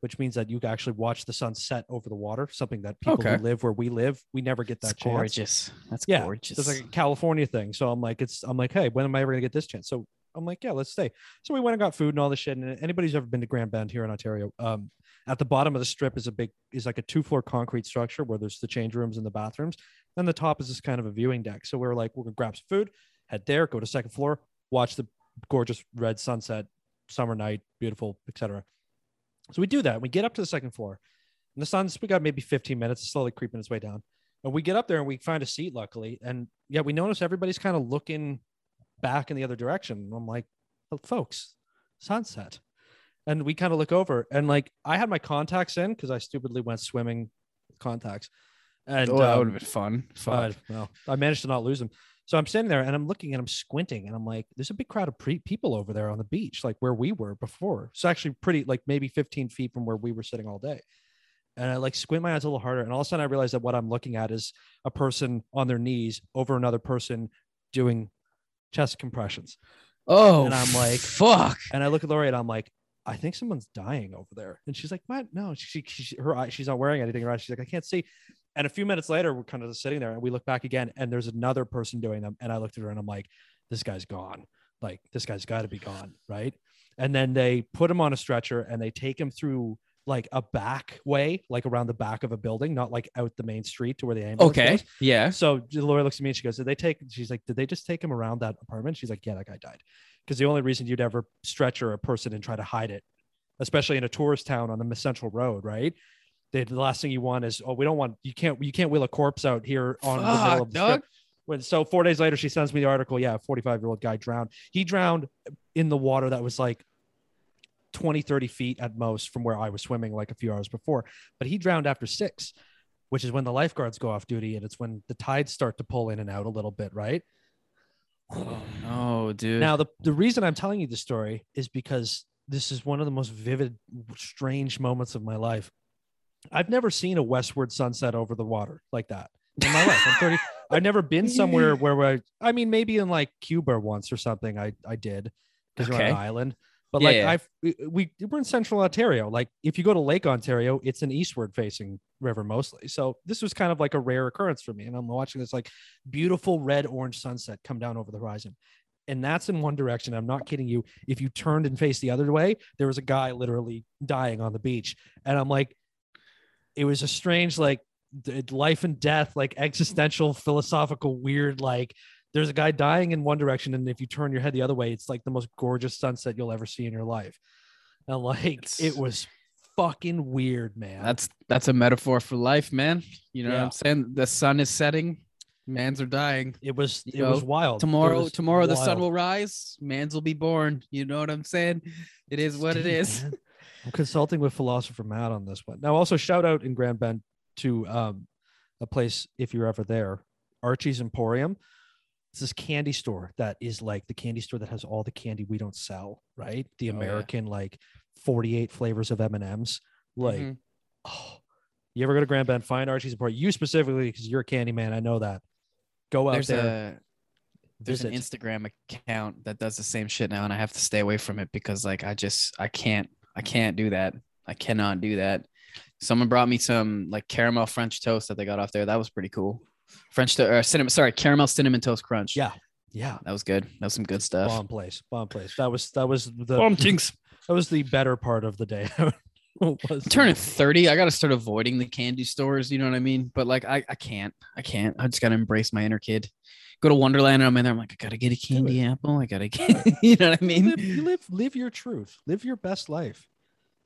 which means that you can actually watch the sun set over the water. Something that people Okay. who live where we live, we never get that That's chance. gorgeous. That's Yeah, gorgeous. It's like a California thing. So I'm like, it's I'm like, hey, when am I ever gonna get this chance? So I'm like, yeah, let's stay. So we went and got food and all this shit. And anybody's ever been to Grand Bend here in Ontario, um, at the bottom of the strip is a big is like a two floor concrete structure where there's the change rooms and the bathrooms. Then the top is this kind of a viewing deck. So we are like, we're gonna grab some food, head there, go to second floor, watch the gorgeous red sunset, summer night, beautiful, etc. So we do that. We get up to the second floor, and the sun's we got maybe 15 minutes, slowly creeping its way down. And we get up there and we find a seat, luckily. And yeah, we notice everybody's kind of looking back in the other direction. And I'm like, oh, folks, sunset. And we kind of look over and like I had my contacts in because I stupidly went swimming with contacts. And oh, that um, would have been fun. Fuck. well, I managed to not lose them. So I'm sitting there and I'm looking and I'm squinting and I'm like, there's a big crowd of pre- people over there on the beach, like where we were before. It's actually pretty, like maybe 15 feet from where we were sitting all day. And I like squint my eyes a little harder. And all of a sudden I realize that what I'm looking at is a person on their knees over another person doing chest compressions. oh, and I'm like, fuck. And I look at Lori and I'm like, I think someone's dying over there. And she's like, what? No, she, she, her eye, she's not wearing anything around. She's like, I can't see. And a few minutes later, we're kind of just sitting there and we look back again and there's another person doing them. And I looked at her and I'm like, this guy's gone. Like, this guy's got to be gone. Right. And then they put him on a stretcher and they take him through like a back way, like around the back of a building, not like out the main street to where the ambulance Okay. was. Yeah. So the lawyer looks at me and she goes, Did they take? She's like, Did they just take him around that apartment? She's like, Yeah, that guy died. Because the only reason you'd ever stretcher a person and try to hide it, especially in a tourist town on the Central Road, right? The, the last thing you want is, oh, we don't want you can't you can't wheel a corpse out here on the middle of the dog. strip. When so four days later, she sends me the article. Yeah, 45 year old guy drowned. He drowned in the water that was like 20, 30 feet at most from where I was swimming like a few hours before. But he drowned after six, which is when the lifeguards go off duty and it's when the tides start to pull in and out a little bit, right? Oh no, dude. Now, the, the reason I'm telling you the story is because this is one of the most vivid, strange moments of my life. I've never seen a westward sunset over the water like that in my life. I'm 30. I've never been somewhere where I, I mean, maybe in like Cuba once or something. I I did because you're on an island. But Yeah, like yeah. I've we we're in central Ontario. Like if you go to Lake Ontario, it's an eastward facing river mostly. So this was kind of like a rare occurrence for me. And I'm watching this like beautiful red orange sunset come down over the horizon. And that's in one direction. I'm not kidding you. If you turned and faced the other way, there was a guy literally dying on the beach. And I'm like, it was a strange, like life and death, like existential, philosophical, weird, like there's a guy dying in one direction. And if you turn your head the other way, it's like the most gorgeous sunset you'll ever see in your life. And like It's- it was fucking weird, man. That's that's a metaphor for life, man. You know what I'm saying? The sun is setting, mans are dying. it was you it was wild. Tomorrow, was tomorrow the sun will rise, mans will be born. You know what I'm saying? It is what it is. man. I'm consulting with philosopher Matt on this one. Now, also shout out in Grand Bend to um, a place if you're ever there, Archie's Emporium. It's this candy store that is like the candy store that has all the candy we don't sell, right? The Oh, yeah. American like 48 flavors of M and M's. Like, Mhm. oh, you ever go to Grand Bend? Find Archie's Emporium. You specifically because you're a candy man. I know that. Go out there's there. a there's an. Instagram account that does the same shit now, and I have to stay away from it because like I just I can't I can't do that. I cannot do that. Someone brought me some like caramel French toast that they got off there. That was pretty cool. French to or uh, cinnamon, sorry, caramel cinnamon toast crunch. Yeah. yeah, that was good. That was some good stuff. bomb place, bomb place. That was that was the Bomb things. that was the better part of the day. was I'm turning 30. I got to start avoiding the candy stores. You know what I mean? But like, I, I can't. I can't. I just got to embrace my inner kid. Go to Wonderland and I'm in there. I'm like, I got to get a candy apple. I got to get, you know what I mean? live, live live your truth live your best life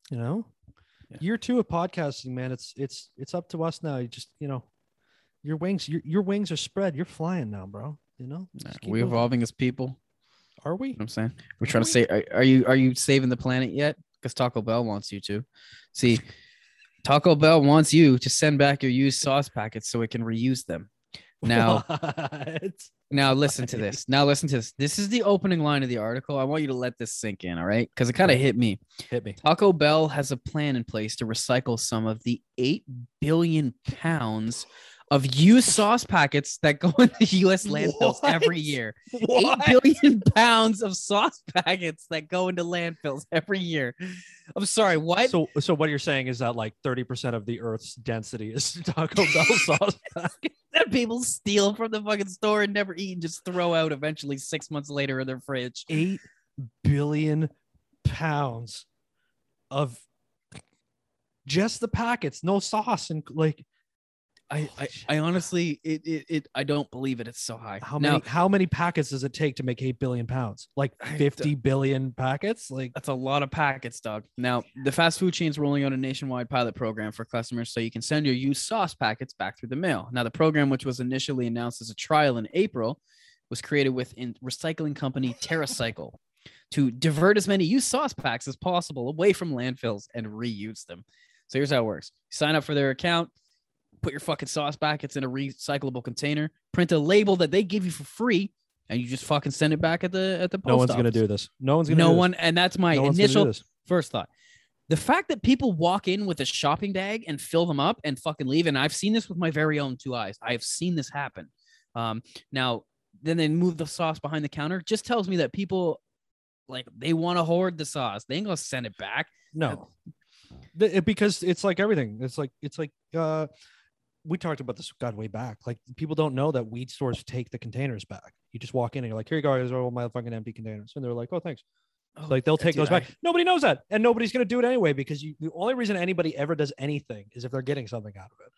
you know Yeah. year two of podcasting man it's it's it's up to us now you just you know your wings your, your wings are spread you're flying now bro you know keep we moving. evolving as people. are we You know what I'm saying? We're trying to say, are, are you are you saving the planet yet? Because Taco Bell wants you to. See, Taco Bell wants you to send back your used sauce packets so it can reuse them. Now, What? now listen to this. Now listen to this. This is the opening line of the article. I want you to let this sink in, all right? Because it kind of hit me. hit me Taco Bell has a plan in place to recycle some of the 8 billion pounds of used sauce packets that go into US landfills every year. What? Eight billion pounds of sauce packets that go into landfills every year. I'm sorry, what? so so what you're saying is that like 30% of the earth's density is taco bell sauce that people steal from the fucking store and never eat and just throw out eventually six months later in their fridge. 8 billion pounds of just the packets no sauce and like I, I, I honestly, it, it, it, I don't believe it. It's so high. how Now, many how many packets does it take to make 8 billion pounds like 50 billion packets like That's a lot of packets, dog. Now, the fast food chain's are rolling out a nationwide pilot program for customers so you can send your used sauce packets back through the mail. Now, the program, which was initially announced as a trial in April, was created within recycling company TerraCycle to divert as many used sauce packs as possible away from landfills and reuse them. So here's how it works: you sign up for their account, put your fucking sauce packets in a recyclable container, print a label that they give you for free, and you just fucking send it back at the at the post no one's going to do this no one's going to No one, and that's my no gonna initial first thought. The fact that people walk in with a shopping bag and fill them up and fucking leave, and I've seen this with my very own two eyes. I've seen this happen. Um, now, then they move the sauce behind the counter. Just tells me that people like they want to hoard the sauce. They ain't gonna send it back. No, because it's like everything. It's like it's like uh, we talked about this God way back. Like people don't know that weed stores take the containers back. You just walk in and you're like, here you go, here's all my fucking empty containers, and they're like, oh thanks. Oh, Like they'll take dude, those back. I- Nobody knows that, and nobody's gonna do it anyway because you. The only reason anybody ever does anything is if they're getting something out of it.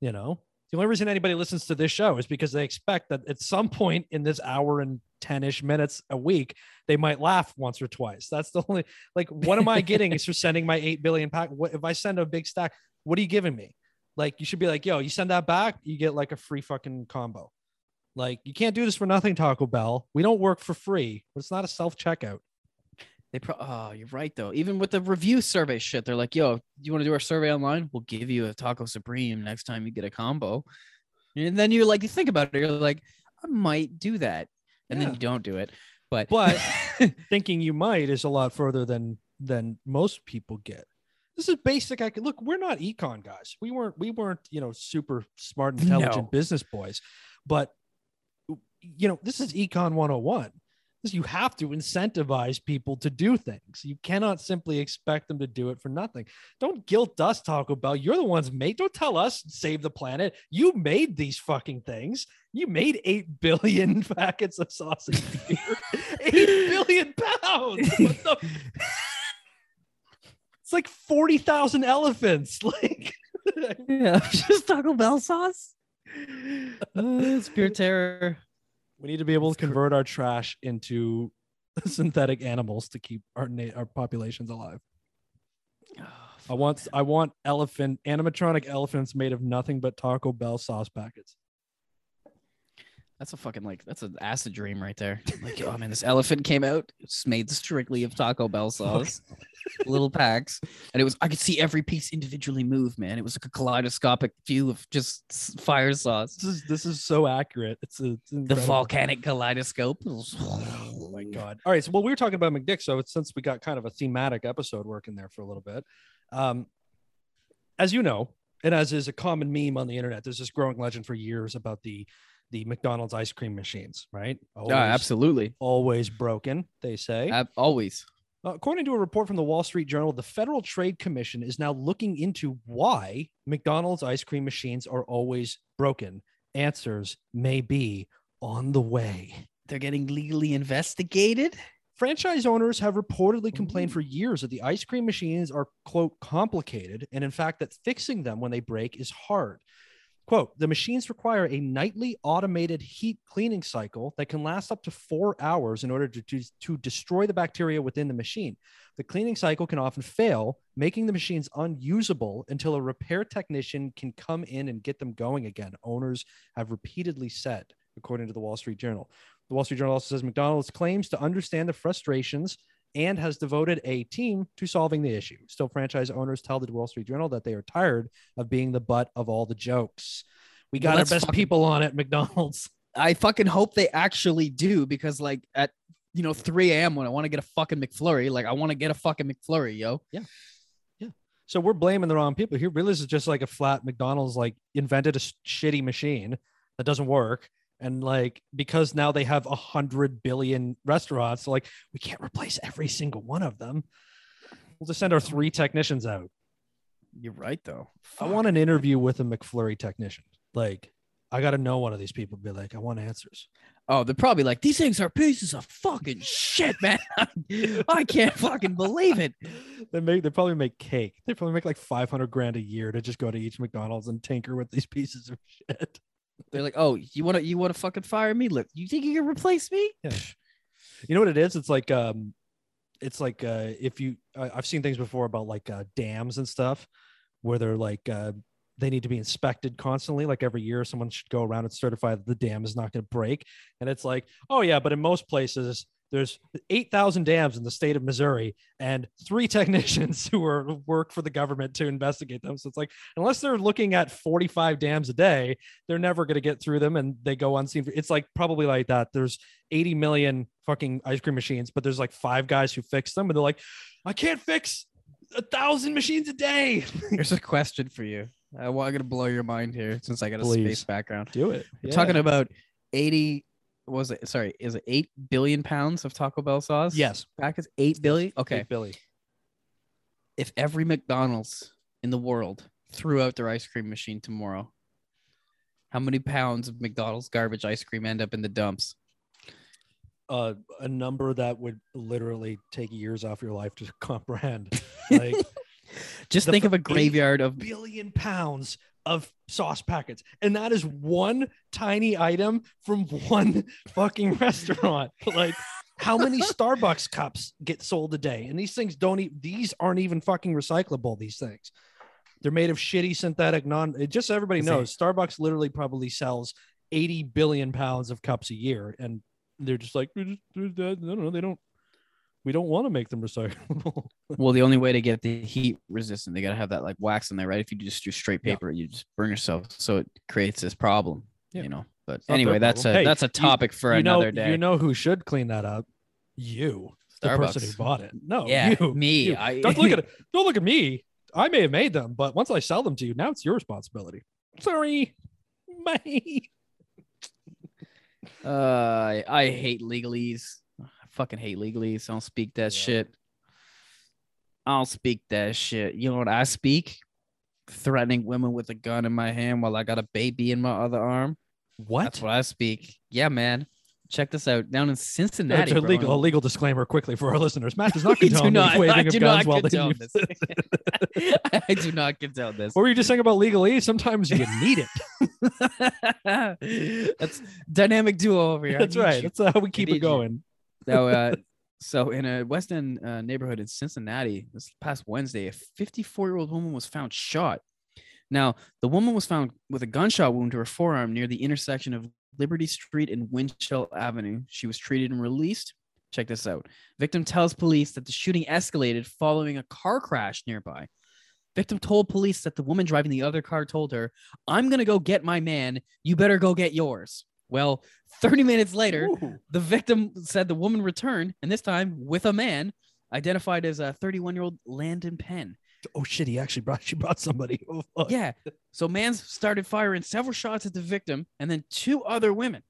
You know, the only reason anybody listens to this show is because they expect that at some point in this hour and ten-ish minutes a week, they might laugh once or twice. That's the only. Like, what am I getting is for sending my eight billion pack? What if I send a big stack? What are you giving me? Like, you should be like, yo, you send that back, you get like a free fucking combo. Like, you can't do this for nothing, Taco Bell. We don't work for free. It's not a self checkout. They pro- oh, you're right though. Even with the review survey shit, they're like, "Yo, you want to do our survey online? We'll give you a taco supreme next time you get a combo." And then you're like, you think about it, you're like, I might do that. and then you don't do it. But But thinking you might is a lot further than than most people get. This is basic. I could look. We're not econ guys. We weren't. We weren't. You know, super smart, intelligent No. business boys. But you know, this is econ 101. This you have to incentivize people to do things. You cannot simply expect them to do it for nothing. Don't guilt us, Taco Bell. You're the ones made. Don't tell us save the planet. You made these fucking things. You made eight billion packets of sausage. beer. eight billion pounds. What the? It's like forty thousand elephants. Like, yeah, just Taco Bell sauce. Uh, it's pure terror. we need to be able to convert our trash into synthetic animals to keep our na- our populations alive. I want I want elephant animatronic elephants made of nothing but Taco Bell sauce packets. That's a fucking like that's an acid dream right there. Like, oh man, this elephant came out. It's made strictly of Taco Bell sauce, little packs, and it was I could see every piece individually move. Man, it was like a kaleidoscopic view of just fire sauce. This is this is so accurate. It's, a, it's The volcanic kaleidoscope. Oh my god! All right, so well, we were talking about McDick, so it's, since we got kind of a thematic episode working there for a little bit, um, as you know, and as is a common meme on the internet, there's this growing legend for years about the the McDonald's ice cream machines, right? Always, Yeah, absolutely. Always broken, they say. Ab- always. Uh, According to a report from the Wall Street Journal, the Federal Trade Commission is now looking into why McDonald's ice cream machines are always broken. Answers may be on the way. They're getting legally investigated. Franchise owners have reportedly complained for years that the ice cream machines are, quote, complicated, and in fact, that fixing them when they break is hard. Quote, the machines require a nightly automated heat cleaning cycle that can last up to four hours in order to, to, to destroy the bacteria within the machine. The cleaning cycle can often fail, making the machines unusable until a repair technician can come in and get them going again. Owners have repeatedly said, according to the Wall Street Journal. The Wall Street Journal also says McDonald's claims to understand the frustrations and has devoted a team to solving the issue. Still, franchise owners tell the Wall Street Journal that they are tired of being the butt of all the jokes. We got Well, our best fucking- people on at McDonald's. I fucking hope they actually do because like at you know 3 a.m. when I want to get a fucking McFlurry, like I want to get a fucking McFlurry, yo. Yeah. yeah. So we're blaming the wrong people here. Really, this is just like a flat McDonald's like invented a shitty machine that doesn't work. And like because now they have a hundred billion restaurants, so like we can't replace every single one of them. We'll just send our three technicians out. You're right though. I want an interview with a McFlurry technician. Like, I got to know one of these people. Be like, I want answers. Oh, they're probably like these things are pieces of fucking shit, man. I can't fucking believe it. They make they probably make cake. They probably make like five hundred grand a year to just go to each McDonald's and tinker with these pieces of shit. They're like, oh, you want to you want to fucking fire me? Look, you think you can replace me? Yeah. You know what it is? It's like um, it's like uh, if you I I've seen things before about like uh, dams and stuff where they're like uh, they need to be inspected constantly. Like every year, someone should go around and certify that the dam is not going to break. And it's like, oh yeah, but in most places. There's 8,000 dams in the state of Missouri and three technicians who are work for the government to investigate them. So it's like, unless they're looking at 45 dams a day, they're never going to get through them and they go unseen. It's like probably like that. There's 80 million fucking ice cream machines, but there's like five guys who fix them and they're like, I can't fix a thousand machines a day. Here's a question for you. I'm going to blow your mind here since I got a Please. space background. Do it. We're talking about 80 was it sorry, is it 8 billion pounds of Taco Bell sauce? yes. Packets 8 billion? Okay. eight billion. If every McDonald's in the world threw out their ice cream machine tomorrow, how many pounds of McDonald's garbage ice cream end up in the dumps? Uh, a number that would literally take years off your life to comprehend. Like Just think of a graveyard of billion pounds of sauce packets. And that is one tiny item from one fucking restaurant. Like, how many Starbucks cups get sold a day? And these things don't even, these aren't even fucking recyclable, these things. They're made of shitty synthetic non, it just so everybody knows Starbucks literally probably sells 80 billion pounds of cups a year. And they're just like, "We just- we just- no, no, they don't, we don't want to make them recyclable. well, the only way to get the heat resistant, they gotta have that like wax in there, right? If you just do straight Yeah. paper, you just burn yourself. So it creates this problem. Yeah. You know, But anyway, that's a. Hey, that's a topic for you know, another day. You know who should clean that up? You, the person who bought it. No, yeah, you, me. you. I Don't look at it. Don't look at me. I may have made them, but once I sell them to you, now it's your responsibility. Sorry, bye. Uh, I, I hate legalese. Fucking hate legalese. I don't speak that Yeah. shit. I don't speak that shit. You know what I speak? Threatening women with a gun in my hand while I got a baby in my other arm. What? That's what I speak. Yeah, man. Check this out. Down in Cincinnati. That's a legal, a legal disclaimer quickly for our listeners. Matt does not I do condone not- waving I of do guns not while they condone this. I do not condone this. What were you just saying about legalese? Sometimes you need it. That's dynamic duo over here. That's right. you. That's how we keep it you. Now, uh, so in a West End uh, neighborhood in Cincinnati this past Wednesday, a 54 year old woman was found shot. Now, the woman was found with a gunshot wound to her forearm near the intersection of Liberty Street and Winchell Avenue. She was treated and released. Check this out. Victim tells police that the shooting escalated following a car crash nearby. Victim told police that the woman driving the other car told her, I'm going to go get my man. You better go get yours. Well, 30 minutes later, Ooh. the victim said the woman returned, and this time with a man identified as a 31 year old Landon Penn. Oh shit! He actually brought. She brought somebody. Oh. Yeah. So Mans started firing several shots at the victim and then two other women.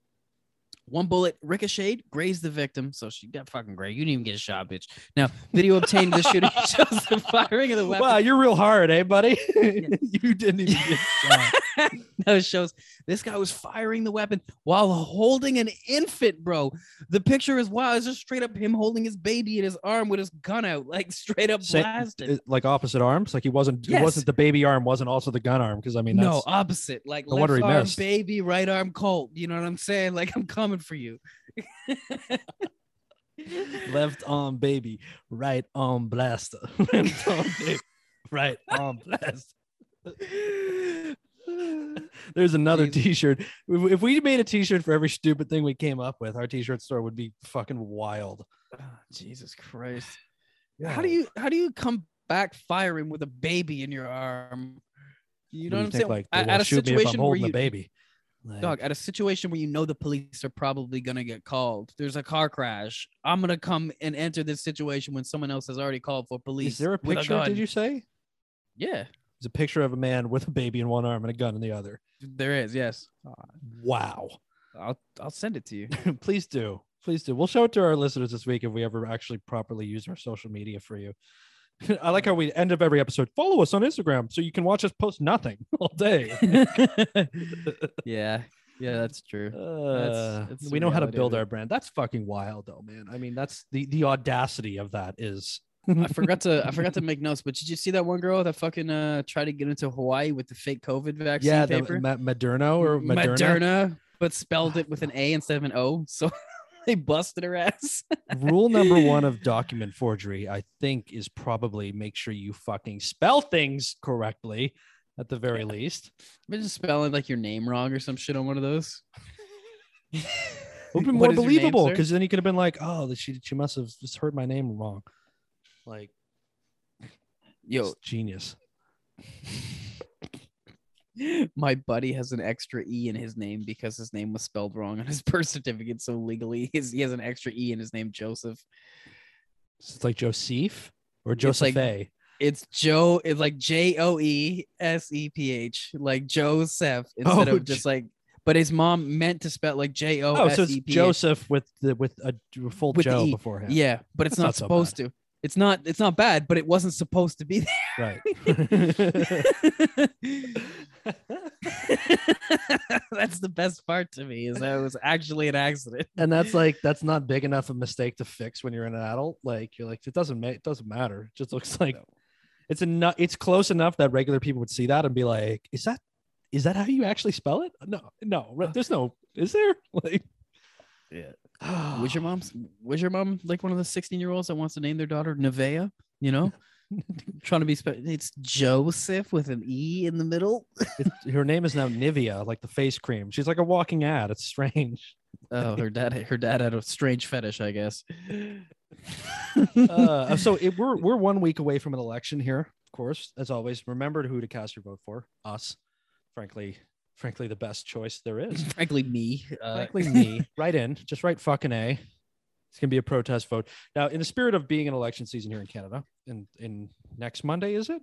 One bullet ricocheted, grazed the victim. So she got fucking great. You didn't even get a shot, bitch. Now, video obtained the shooting shows the firing of the weapon. Wow, you're real hard, eh, buddy? you didn't even get shot. no, it shows this guy was firing the weapon while holding an infant, bro. The picture is wow, it's just straight up him holding his baby in his arm with his gun out, like straight up Sa- blasted. like opposite arms. Like he wasn't. It wasn't the baby arm. Wasn't also the gun arm. Because I mean, no, opposite. Like No left wonder he arm missed. baby, right arm Colt. You know what I'm saying? Like I'm coming for you. left arm baby, right arm blaster, left arm baby, right arm blast. There's another. T-shirt. If we made a T-shirt for every stupid thing we came up with, our T-shirt store would be fucking wild. Ah, Jesus Christ. How do you how do you come back firing with a baby in your arm? You know what, I'm think, saying? Like, at, at a shoot me if I'm situation where holding you baby. Like, dog at a situation where you know the police are probably gonna get called. There's a car crash. I'm gonna come and enter this situation when someone else has already called for police. is there a picture? gun. did you say? Yeah, There's a picture of a man with a baby in one arm and a gun in the other. there is. Yes, ah, Wow. I'll I'll send it to you. Please do. Please do. We'll show it to our listeners this week if we ever actually properly use our social media for you. I like how we end up every episode. Follow us on Instagram so you can watch us post nothing all day. yeah, yeah, that's true. Uh, that's the we know how to build our brand. That's fucking wild, though, man. I mean, that's the the audacity of that is. I forgot to I forgot to make notes, but did you see that one girl that fucking uh tried to get into Hawaii with the fake COVID vaccine yeah, the? Ma- Moderno or Moderna. Moderna, but spelled it with an A instead of an O. So they busted her ass. Rule number one of document forgery, I think, is probably make sure you fucking spell things correctly, at the very least. Just spelling like your name wrong or some shit on one of those. It would be more is your name, believable because then you could have been like, "Oh, that she she must have just heard my name wrong." Like, Yo, genius. my buddy has an extra E in his name because his name was spelled wrong on his birth certificate. So legally, his, he has an extra E in his name, Joseph. So it's like Joseph or Joseph. like- It's Joe. It's like J O E S E P H, like Joseph instead Oh, of just like. But his mom meant to spell like J O oh, so it's E P H. Joseph with the with a full With Joe E. beforehand. Yeah, but it's That's not, not so supposed to. It's not. It's not bad, but it wasn't supposed to be there. right. That's the best part to me is that it was actually an accident. and that's like that's not big enough a mistake to fix when you're an adult. Like you're like it doesn't make it doesn't matter. It just looks like No. it's enough. It's close enough that regular people would see that and be like, "Is that is that how you actually spell it?" No, no. There's no. Is there like? Yeah. Was your mom's? Was your mom like one of the sixteen-year-olds that wants to name their daughter Nevea? You know, trying to be. Spe- it's Joseph with an E in the middle. It's- her name is now Nivea, like the face cream. She's like a walking ad. It's strange. Oh, her dad. Her dad had a strange fetish, I guess. Uh, so it, we're we're one week away from an election here, of course. As always, remember who to cast your vote for. Us, frankly, Frankly, the best choice there is. Frankly, me. Uh, Frankly, me. Write in. Just write fucking A. It's gonna be a protest vote. Now, in the spirit of being an election season here in Canada, in in next Monday, is it?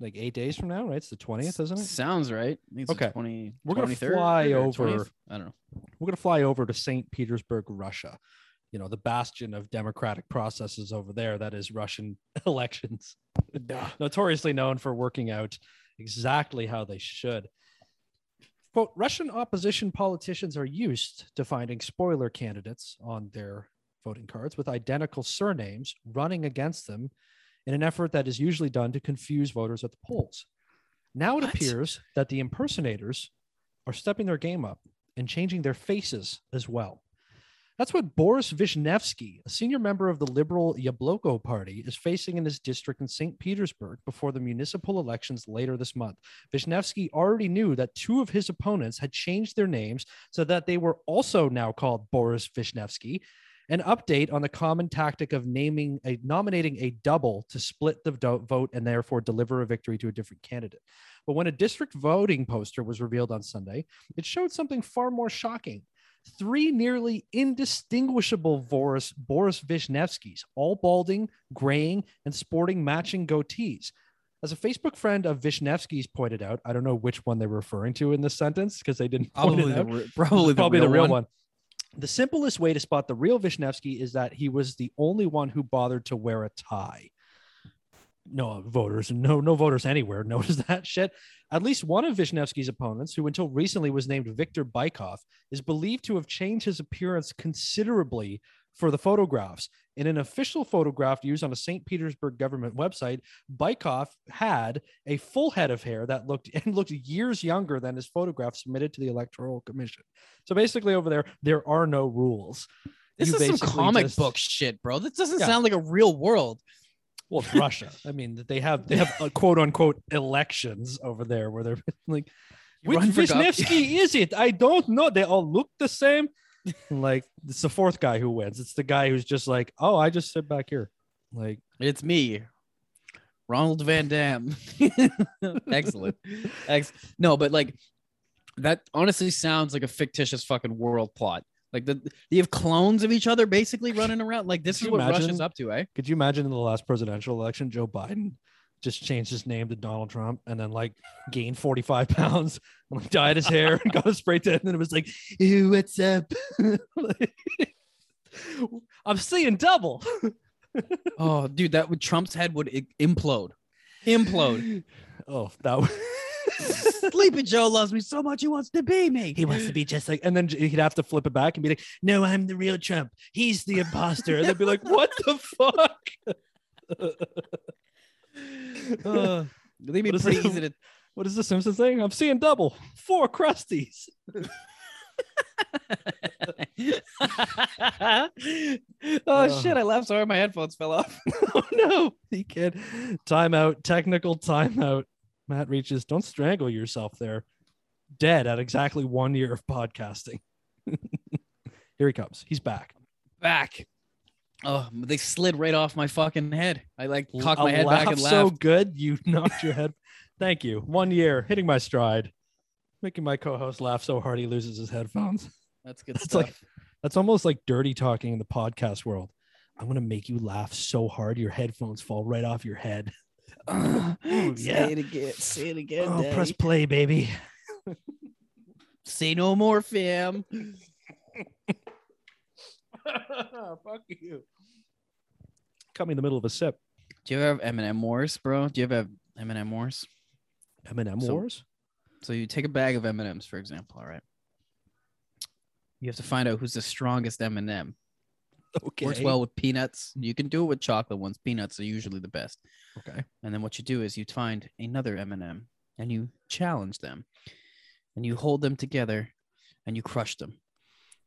Like eight days from now, right? It's the twentieth, isn't it? Sounds right. It's Okay. 20, We're gonna 23rd fly over- 20th? I don't know. We're gonna fly over to St. Petersburg, Russia. You know, the bastion of democratic processes over there. That is Russian elections. Notoriously known for working out exactly how they should. Quote, Russian opposition politicians are used to finding spoiler candidates on their voting cards with identical surnames running against them in an effort that is usually done to confuse voters at the polls. Now it What? appears that the impersonators are stepping their game up and changing their faces as well. That's what Boris Vishnevsky, a senior member of the liberal Yabloko party, is facing in his district in St. Petersburg before the municipal elections later this month. Vishnevsky already knew that two of his opponents had changed their names so that they were also now called Boris Vishnevsky. An update on the common tactic of naming a nominating a double to split the vote and therefore deliver a victory to a different candidate. But when a district voting poster was revealed on Sunday, it showed something far more shocking. Three nearly indistinguishable Boris, Boris Vishnevskys, all balding, graying, and sporting matching goatees. As a Facebook friend of Vishnevsky's pointed out, I don't know which one they're referring to in this sentence because they didn't point Probably it the, out re- probably the probably real, the real one. one. The simplest way to spot the real Vishnevsky is that he was the only one who bothered to wear a tie. No voters, no no voters anywhere notice that shit. At least one of Vishnevsky's opponents, who until recently was named Viktor Bykov, is believed to have changed his appearance considerably for the photographs. In an official photograph used on a St. Petersburg government website, Bykov had a full head of hair that looked and looked years younger than his photograph submitted to the Electoral Commission. So basically, over there, there are no rules. This You is some comic just- book shit, bro. This doesn't Yeah. sound like a real world. Well, it's Russia. I mean, they have they have uh, quote unquote elections over there where they're like, You which run for gov- Vishnevsky is it? I don't know. They all look the same. Like it's the fourth guy who wins. It's the guy who's just like, oh, I just sit back here. Like, It's me, Ronald Van Dam. Excellent. Ex- no, but like that honestly sounds like a fictitious fucking world plot. Like the you have clones of each other basically running around. Like this Could is what Russia's up to, eh? could you imagine in the last presidential election, Joe Biden just changed his name to Donald Trump and then like gained 45 pounds and like dyed his hair and got a spray tan and then it was like, Ew, what's up? I'm seeing double. Oh, dude, that would Trump's head would implode. Implode. Oh, that was Sleepy Joe loves me so much he wants to be me. he wants to be just like, and then he'd have to flip it back and be like, "No, I'm the real Trump. He's the imposter." And they'd be like, "What the fuck?" Uh, they'd be What is pretty it? easy to what is the Simpsons thing? I'm seeing double. Four crusties. oh shit! I laughed so hard my headphones fell off. oh no, he can't. Timeout. Technical timeout. Matt reaches. Don't strangle yourself there. Dead at exactly one year of podcasting. Here he comes. He's back. Back. Oh, they slid right off my fucking head. I like cocked my head back and laugh so good you knocked your head. Thank you. One year hitting my stride, making my co-host laugh so hard he loses his headphones. That's good That's stuff. like- That's almost like dirty talking in the podcast world. I'm gonna make you laugh so hard your headphones fall right off your head. Uh, Ooh, say yeah. it again. Say it again. Oh, Daddy. press play, baby. Say no more, fam. Fuck you. Caught me in the middle of a sip. Do you ever have M&M wars, bro? Do you ever have M&M wars? M&M So- Wars. So you take a bag of M&Ms, for example. All right. You have to find out who's the strongest M&M. Okay. Works well with peanuts. You can do it with chocolate ones. Peanuts are usually the best. Okay. And then what you do is you find another M&M and you challenge them, and you hold them together, and you crush them.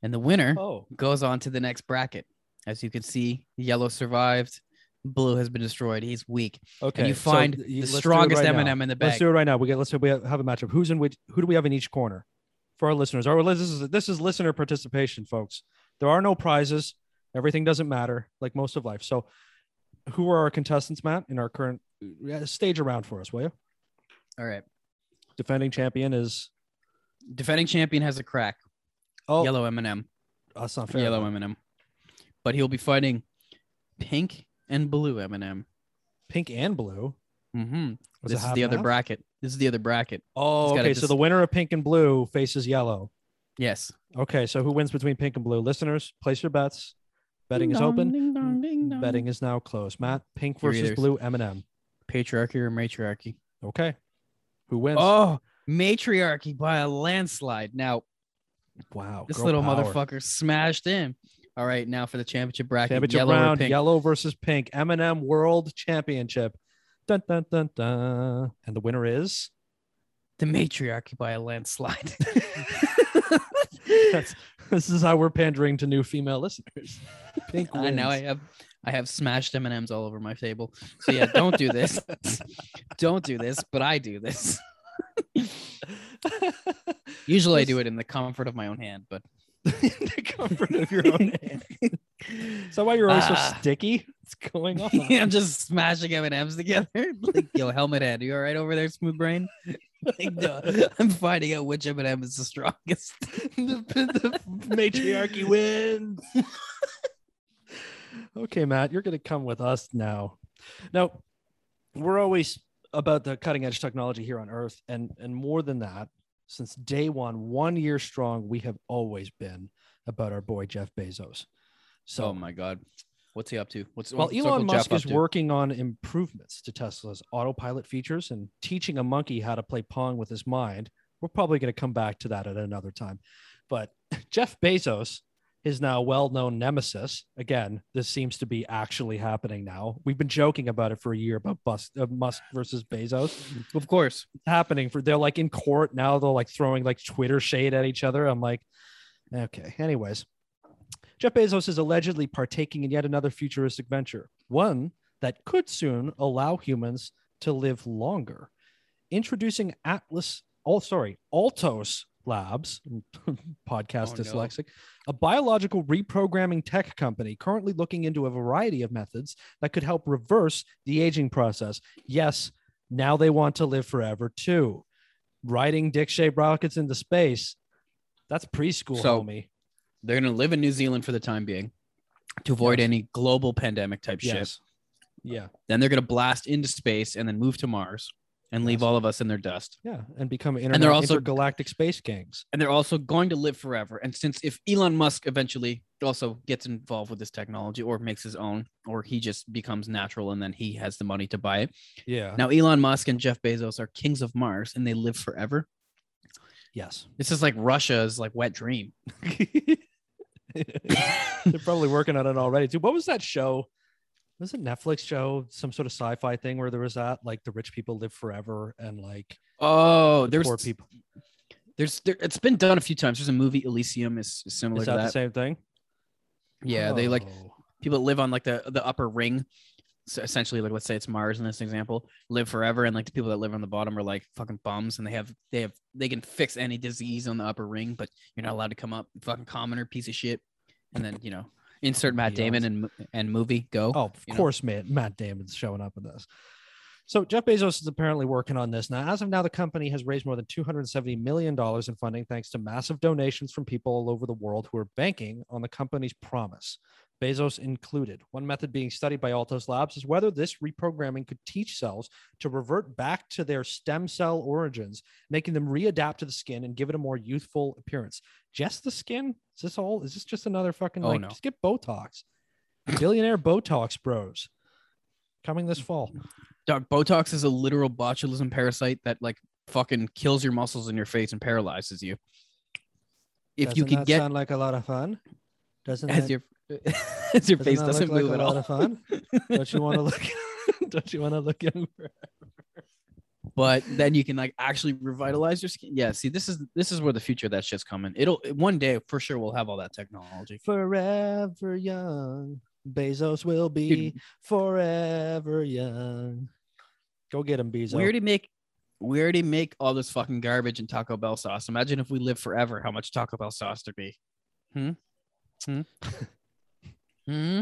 And the winner Oh. goes on to the next bracket. As you can see, yellow survived, blue has been destroyed. He's weak. Okay. And you find th- the let's do it strongest right. M&M in the bag. Let's do it right now. We get let's say we have a matchup. Who's in which? Who do we have in each corner? For our listeners, our this is this is listener participation, folks. There are no prizes. Everything doesn't matter, like most of life. So, who are our contestants, Matt, in our current stage around for us? Will you? All right. Defending champion is Defending champion has a crack. Oh, Yellow M&M. that's not fair. Yellow. M&M. But he'll be fighting pink and blue M&M. Pink and blue. Mm-hmm. This is the and other half? bracket. This is the other bracket. Oh, okay. So the winner of pink and blue faces yellow. Yes. Okay, so who wins between pink and blue? Listeners, place your bets. Betting is open. Betting is now closed. Matt, pink versus either- blue M&M. Patriarchy or matriarchy. Okay. Who wins? Oh, matriarchy by a landslide. Now, wow. this little power. motherfucker smashed in. All right, now for the championship bracket. Championship yellow round, yellow versus pink. M&M World Championship. Dun, dun, dun, dun. And the winner is The matriarchy by a landslide. This is how we're pandering to new female listeners. Pink I know I have I have smashed M and M's all over my table. So yeah, don't do this. don't do this, but I do this. Usually I do it in the comfort of my own hand, but in the comfort of your own hand. Is that why you're always so Ah. sticky? What's going on? I'm just smashing M and M's together. Like, yo, helmet head, you all right over there, smooth brain? Like, no, I'm finding out which M and M is the strongest. the, the matriarchy wins. Okay, Matt, you're going to come with us now. Now, we're always about the cutting edge technology here on Earth, and and more than that, since day one, one year strong, we have always been about our boy Jeff Bezos. So, oh my god, what's he up to? What's well, Elon Musk Jeff is working on improvements to Tesla's autopilot features and teaching a monkey how to play Pong with his mind. We're probably going to come back to that at another time. But Jeff Bezos, his now well known nemesis, again, this seems to be actually happening now. We've been joking about it for a year about Bus- uh, Musk versus Bezos. Of course. It's happening for they're like in court now, they're like throwing like Twitter shade at each other. I'm like, okay. Anyways, Jeff Bezos is allegedly partaking in yet another futuristic venture, one that could soon allow humans to live longer. Introducing Atlas, oh, sorry, Altos Labs, podcast Oh, no. dyslexic, a biological reprogramming tech company currently looking into a variety of methods that could help reverse the aging process. Yes, now they want to live forever too. Riding dick shaped rockets into space. That's preschool, So- homie. They're gonna live in New Zealand for the time being to avoid Yes. any global pandemic type shit. Yes. Yeah. Then they're gonna blast into space and then move to Mars and leave all of us in their dust. Yeah. And become and they're also- intergalactic space gangs. And they're also going to live forever. And since if Elon Musk eventually also gets involved with this technology or makes his own, or he just becomes natural and then he has the money to buy it. Yeah. Now Elon Musk and Jeff Bezos are kings of Mars and they live forever. Yes. This is like Russia's like wet dream. They're probably working on it already too. What was that show? Was it Netflix show? Some sort of sci-fi thing where there was that like the rich people live forever and like Oh, the there's poor people. there's there, it's been done a few times. There's a movie Elysium is similar Is to that, that. the same thing? Yeah, they like Oh. people that live on like the the upper ring. So essentially, like let's say it's Mars in this example, live forever, and like the people that live on the bottom are like fucking bums, and they have they have they can fix any disease on the upper ring, but you're not allowed to come up. Fucking commoner piece of shit. And then you know, insert Matt Damon and and movie go. Oh, of know? course, Matt, Matt Damon's showing up in this. So Jeff Bezos is apparently working on this now. As of now, the company has raised more than 270 million dollars in funding thanks to massive donations from people all over the world who are banking on the company's promise. Bezos included. One method being studied by Altos Labs is whether this reprogramming could teach cells to revert back to their stem cell origins, making them readapt to the skin and give it a more youthful appearance. Just the skin? Is this all? Is this just another fucking Oh, like? no. Just get Botox. Billionaire Botox bros coming this fall. Botox is a literal botulism parasite that like fucking kills your muscles in your face and paralyzes you. If you Doesn't can that get sound like a lot of fun, doesn't as that, your as your doesn't face doesn't move like at a lot all. of fun? don't you want to look? don't you want to look younger? But then you can like actually revitalize your skin. Yeah, see, this is this is where the future of that shit's coming. It'll one day for sure we'll have all that technology. Forever young, Bezos will be Dude. forever young. Go get him, Bezos. We already make we already make all this fucking garbage in Taco Bell sauce. Imagine if we live forever, how much Taco Bell sauce there'd be. Hmm. Hmm. hmm.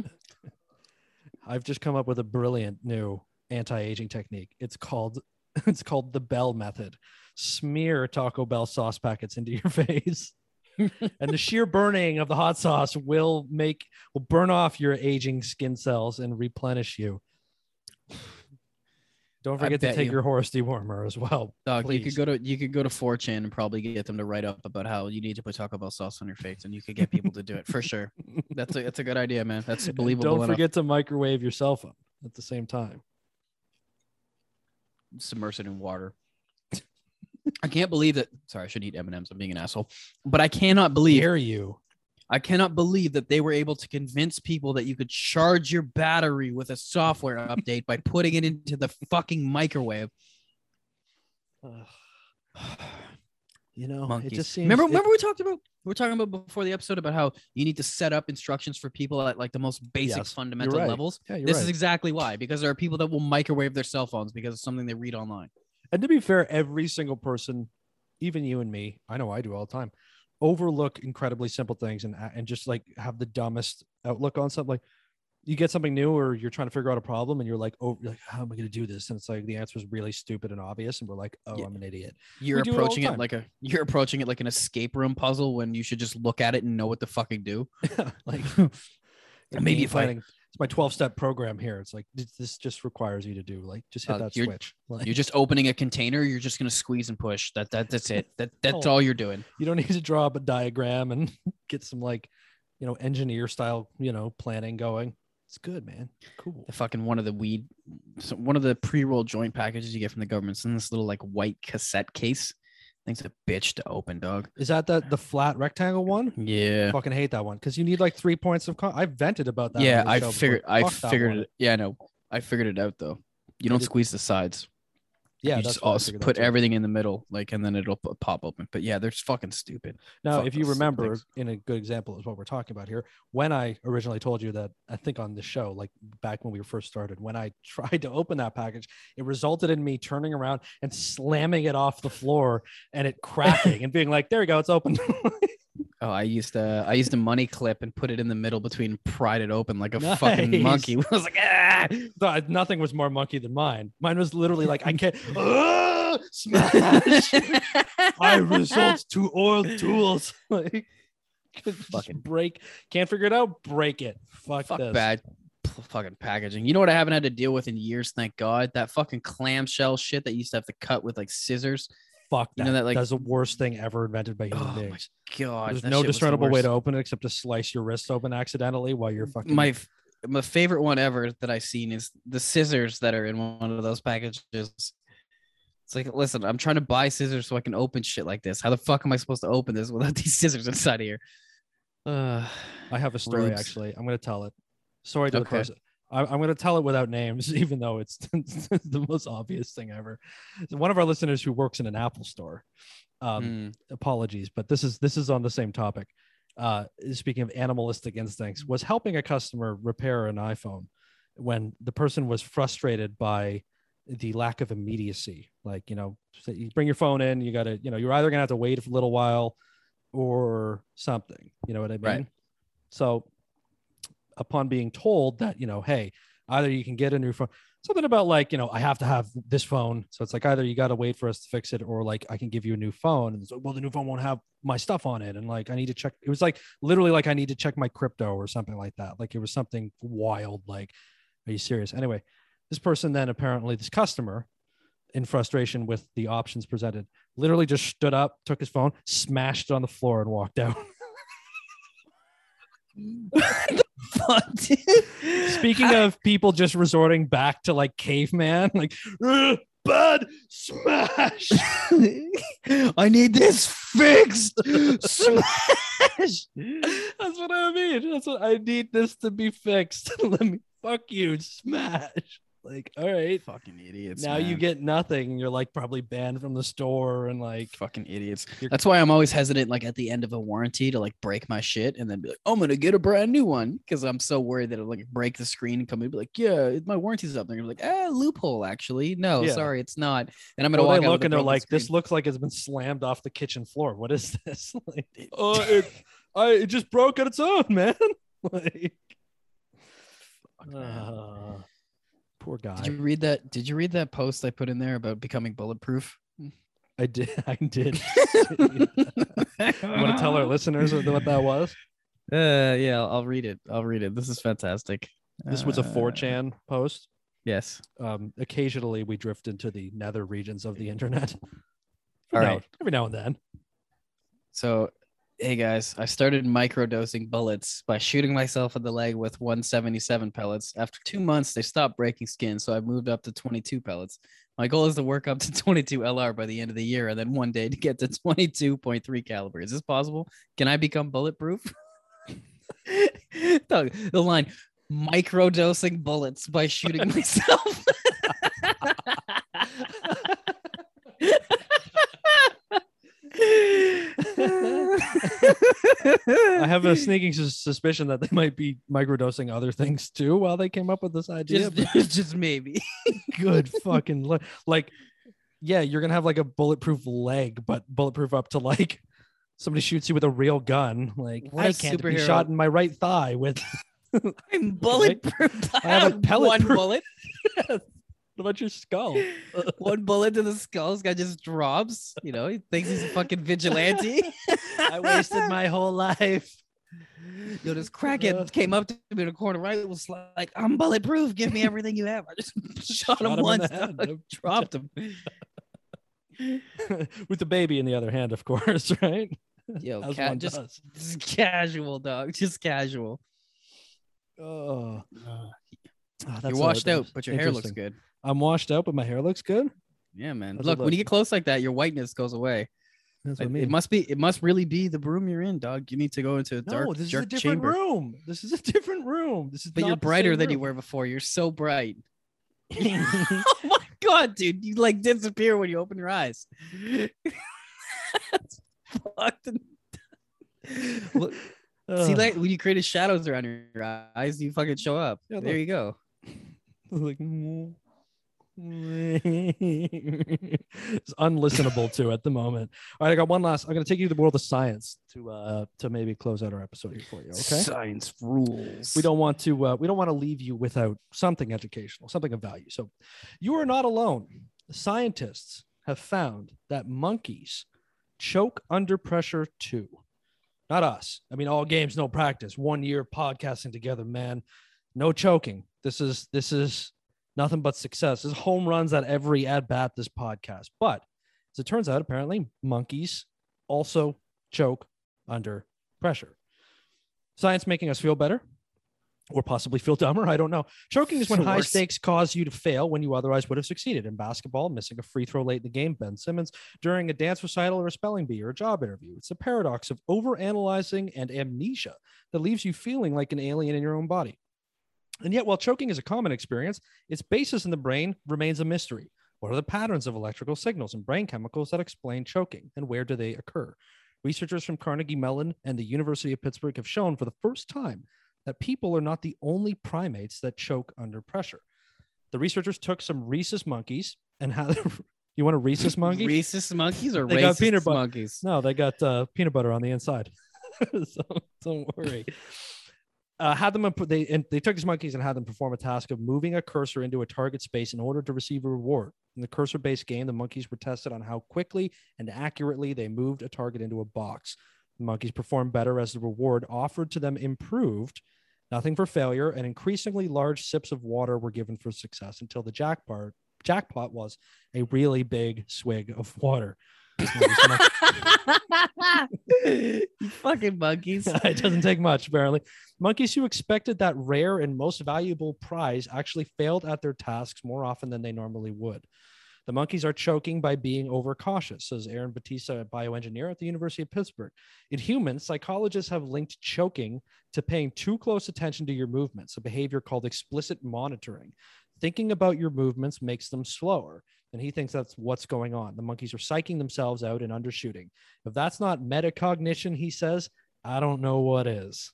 I've just come up with a brilliant new anti-aging technique. It's called It's called the Bell method. Smear Taco Bell sauce packets into your face. and the sheer burning of the hot sauce will make will burn off your aging skin cells and replenish you. Don't forget to take you. your horse dewormer as well. Dog, you could go to you could go to 4chan and probably get them to write up about how you need to put Taco Bell sauce on your face, and you could get people to do it for sure. That's a that's a good idea, man. That's And believable. Don't enough. forget to microwave your cell phone at the same time. Submerge it in water. I can't believe that. Sorry, I should eat M and M's. I'm being an asshole, but I cannot believe Dare you? I cannot believe that they were able to convince people that you could charge your battery with a software update by putting it into the fucking microwave. You know, Monkeys. it just seems. remember, it- remember we talked about we are talking about before the episode about how you need to set up instructions for people at like the most basic Yes, fundamental right. levels. yeah, This right. is exactly why, because there are people that will microwave their cell phones because of something they read online. And to be fair, every single person, even you and me, I know I do all the time, overlook incredibly simple things and and just like have the dumbest outlook on something. Like you get something new or you're trying to figure out a problem and you're like, oh, you're like, how am I going to do this? And it's like the answer is really stupid and obvious, and we're like, oh, Yeah. I'm an idiot. You're it approaching it, time. like a you're approaching it like an escape room puzzle when you should just look at it and know what to fucking do. like Maybe if I- it's my 12 step program here. It's like this, this just requires you to do like just hit Uh, that you're- switch. Like, You're just opening a container. You're just gonna squeeze and push. That that that's it. That that's Oh. all you're doing. you don't need to draw up a diagram and get some like you know engineer style you know planning going. It's good, man. Cool. The fucking one of the weed, so one of the pre-roll joint packages you get from the government's in this little like white cassette case. Thing's a bitch to open, dog. Is that the the flat rectangle one? Yeah, Fucking hate that one because you need like three points of. Con- I vented about that. yeah. I figured. I figured it. Yeah, no. I figured it out though. You don't squeeze the sides. Yeah, you that's just also put everything in the middle, like, and then it'll pop open. But yeah, they're fucking stupid. Now, Fuck if you remember, in a good example is what we're talking about here. When I originally told you that, I think on the show, like back when we first started, when I tried to open that package, it resulted in me turning around and slamming it off the floor and it cracking and being like, "There we go, it's open." Oh, I used a I used a money clip and put it in the middle between pried it open like a fucking monkey. I was like, ah! Th- Nothing was more monkey than mine. Mine was literally like, "I can't." Ah, smash! I result to oil tools. like, Fucking- break. Can't figure it out. Break it. Fuck, Fuck this. bad fucking packaging. You know what I haven't had to deal with in years, thank God? That fucking clamshell shit that you used to have to cut with like scissors. Fuck that. You know that, like- that's the worst thing ever invented by human Oh my beings. God. There's that no shit was the discernible way worst. to open it except to slice your wrist open accidentally while you're fucking. my f- my favorite one ever that I've seen is the scissors that are in one of those packages. It's like, listen, I'm trying to buy scissors so I can open shit like this. How the fuck am I supposed to open this without these scissors inside of here? Uh, I have a story rubes. actually. I'm gonna tell it. Sorry to the Okay. person. I, I'm gonna tell it without names, even though it's the most obvious thing ever. One of our listeners who works in an Apple store. Um, mm, apologies, but this is this is on the same topic. Uh, speaking of animalistic instincts, was helping a customer repair an iPhone when the person was frustrated by the lack of immediacy. Like, you know, so you bring your phone in, you got to, you know, you're either gonna have to wait for a little while or something. You know what I mean? Right. So, upon being told that, you know, hey, either you can get a new phone, something about like, you know, I have to have this phone. So it's like either you got to wait for us to fix it or like I can give you a new phone. And it's like, well, the new phone won't have my stuff on it. And like, I need to check. It was like literally like I need to check my crypto or something like that. Like it was something wild. Like, are you serious? Anyway, this person then apparently, this customer, in frustration with the options presented, literally just stood up, took his phone, smashed it on the floor, and walked out. Speaking of people just resorting back to like caveman, like "Ugh, bud smash. I need this fixed. Smash. That's what I mean. That's what I need this to be fixed. Let me fuck you, smash. Like, all right. Fucking idiots. now you get nothing. You're like probably banned from the store and like fucking idiots. That's why I'm always hesitant, like at the end of a warranty, to like break my shit and then be like, I'm gonna get a brand new one because I'm so worried that it'll like break the screen and come in and be like, yeah, my warranty's up. They're gonna be like, ah, loophole. Actually, no, Yeah. sorry, it's not. And I'm gonna Or walk they look and they're like, this looks like it's been slammed off the kitchen floor. What is this? like, oh, it, I, it just broke on its own, man. like, Fuck, man. uh, Poor guy. Did you read that? Did you read that post I put in there about becoming bulletproof? I did. I did. you want to tell our listeners what what that was? Uh, yeah, I'll I'll read it. I'll read it. This is fantastic. This was a Uh, 4chan post. Yes. Um, occasionally we drift into the nether regions of the internet. All Every now- right. every now and then. So, hey guys, I started microdosing bullets by shooting myself in the leg with 177 pellets. After two months, they stopped breaking skin, so I moved up to 22 pellets. My goal is to work up to 22 LR by the end of the year, and then one day to get to 22.3 caliber. Is this possible? Can I become bulletproof? The line microdosing bullets by shooting myself. I have a sneaking sus- suspicion that they might be microdosing other things too while they came up with this idea. just, just maybe. good fucking li- like yeah you're gonna have like a bulletproof leg but bulletproof up to like somebody shoots you with a real gun like What i can't be shot in my right thigh with I'm bulletproof. I have a pellet one proof- bullet. What about your skull one bullet to the skull. This guy just drops. You know, he thinks he's a fucking vigilante. i wasted my whole life Yo, this crackhead came up to me in the corner right. It was like, I'm bulletproof. Give me everything you have. I just shot, Shot him him once. Dropped him. with the baby in the other hand of course right Yo, one just, just casual, dog. Just casual. oh, Oh, that's You're washed out, but your hair looks good. I'm washed out but my hair looks good Yeah, man. How's Look, when you get close like that, your whiteness goes away. that's what I It, mean. it must be. It must really be the room you're in, dog. You need to go into a dark, no, this is a different chamber. room. This is a different room. This is But you're brighter than you were before. You're so bright. oh my god, dude! You like disappear when you open your eyes. That's fucked. Look, See, like when you created shadows around your eyes, you fucking show up. Yeah, there look. you go. like mm. It's unlistenable to at the moment. All right, I got one last. I'm going to take you to the world of science to uh to maybe close out our episode here for you. Okay. Science rules. we don't want to uh, we don't want to leave you without something educational something of value so you are not alone scientists have found that monkeys choke under pressure too not us i mean all games no practice one year podcasting together man no choking this is this is nothing but success this is home runs at every at bat this podcast but as it turns out apparently monkeys also choke under pressure science making us feel better or possibly feel dumber. I don't know. Choking is when high stakes cause you to fail when you otherwise would have succeeded. In basketball, missing a free throw late in the game, Ben Simmons during a dance recital or a spelling bee or a job interview. It's a paradox of overanalyzing and amnesia that leaves you feeling like an alien in your own body. And yet, while choking is a common experience, its basis in the brain remains a mystery. What are the patterns of electrical signals and brain chemicals that explain choking, and where do they occur? Researchers from Carnegie Mellon and the University of Pittsburgh have shown for the first time that people are not the only primates that choke under pressure. The researchers took some rhesus monkeys and had you want a rhesus monkey? Rhesus monkeys or They got peanut butter. monkeys? no, they got uh, peanut butter on the inside. so don't worry. Uh, had them they and they took these monkeys and had them perform a task of moving a cursor into a target space in order to receive a reward. In the cursor-based game, the monkeys were tested on how quickly and accurately they moved a target into a box. The monkeys performed better as the reward offered to them improved. Nothing for failure, and increasingly large sips of water were given for success until the jackpot jackpot was a really big swig of water. These mon- you fucking monkeys. it doesn't take much, apparently. Monkeys who expected that rare and most valuable prize actually failed at their tasks more often than they normally would. The monkeys are choking by being overcautious, says Aaron Batista, a bioengineer at the University of Pittsburgh. In humans, psychologists have linked choking to paying too close attention to your movements, a behavior called explicit monitoring. Thinking about your movements makes them slower. And he thinks that's what's going on. The monkeys are psyching themselves out and undershooting. If that's not metacognition, he says, I don't know what is.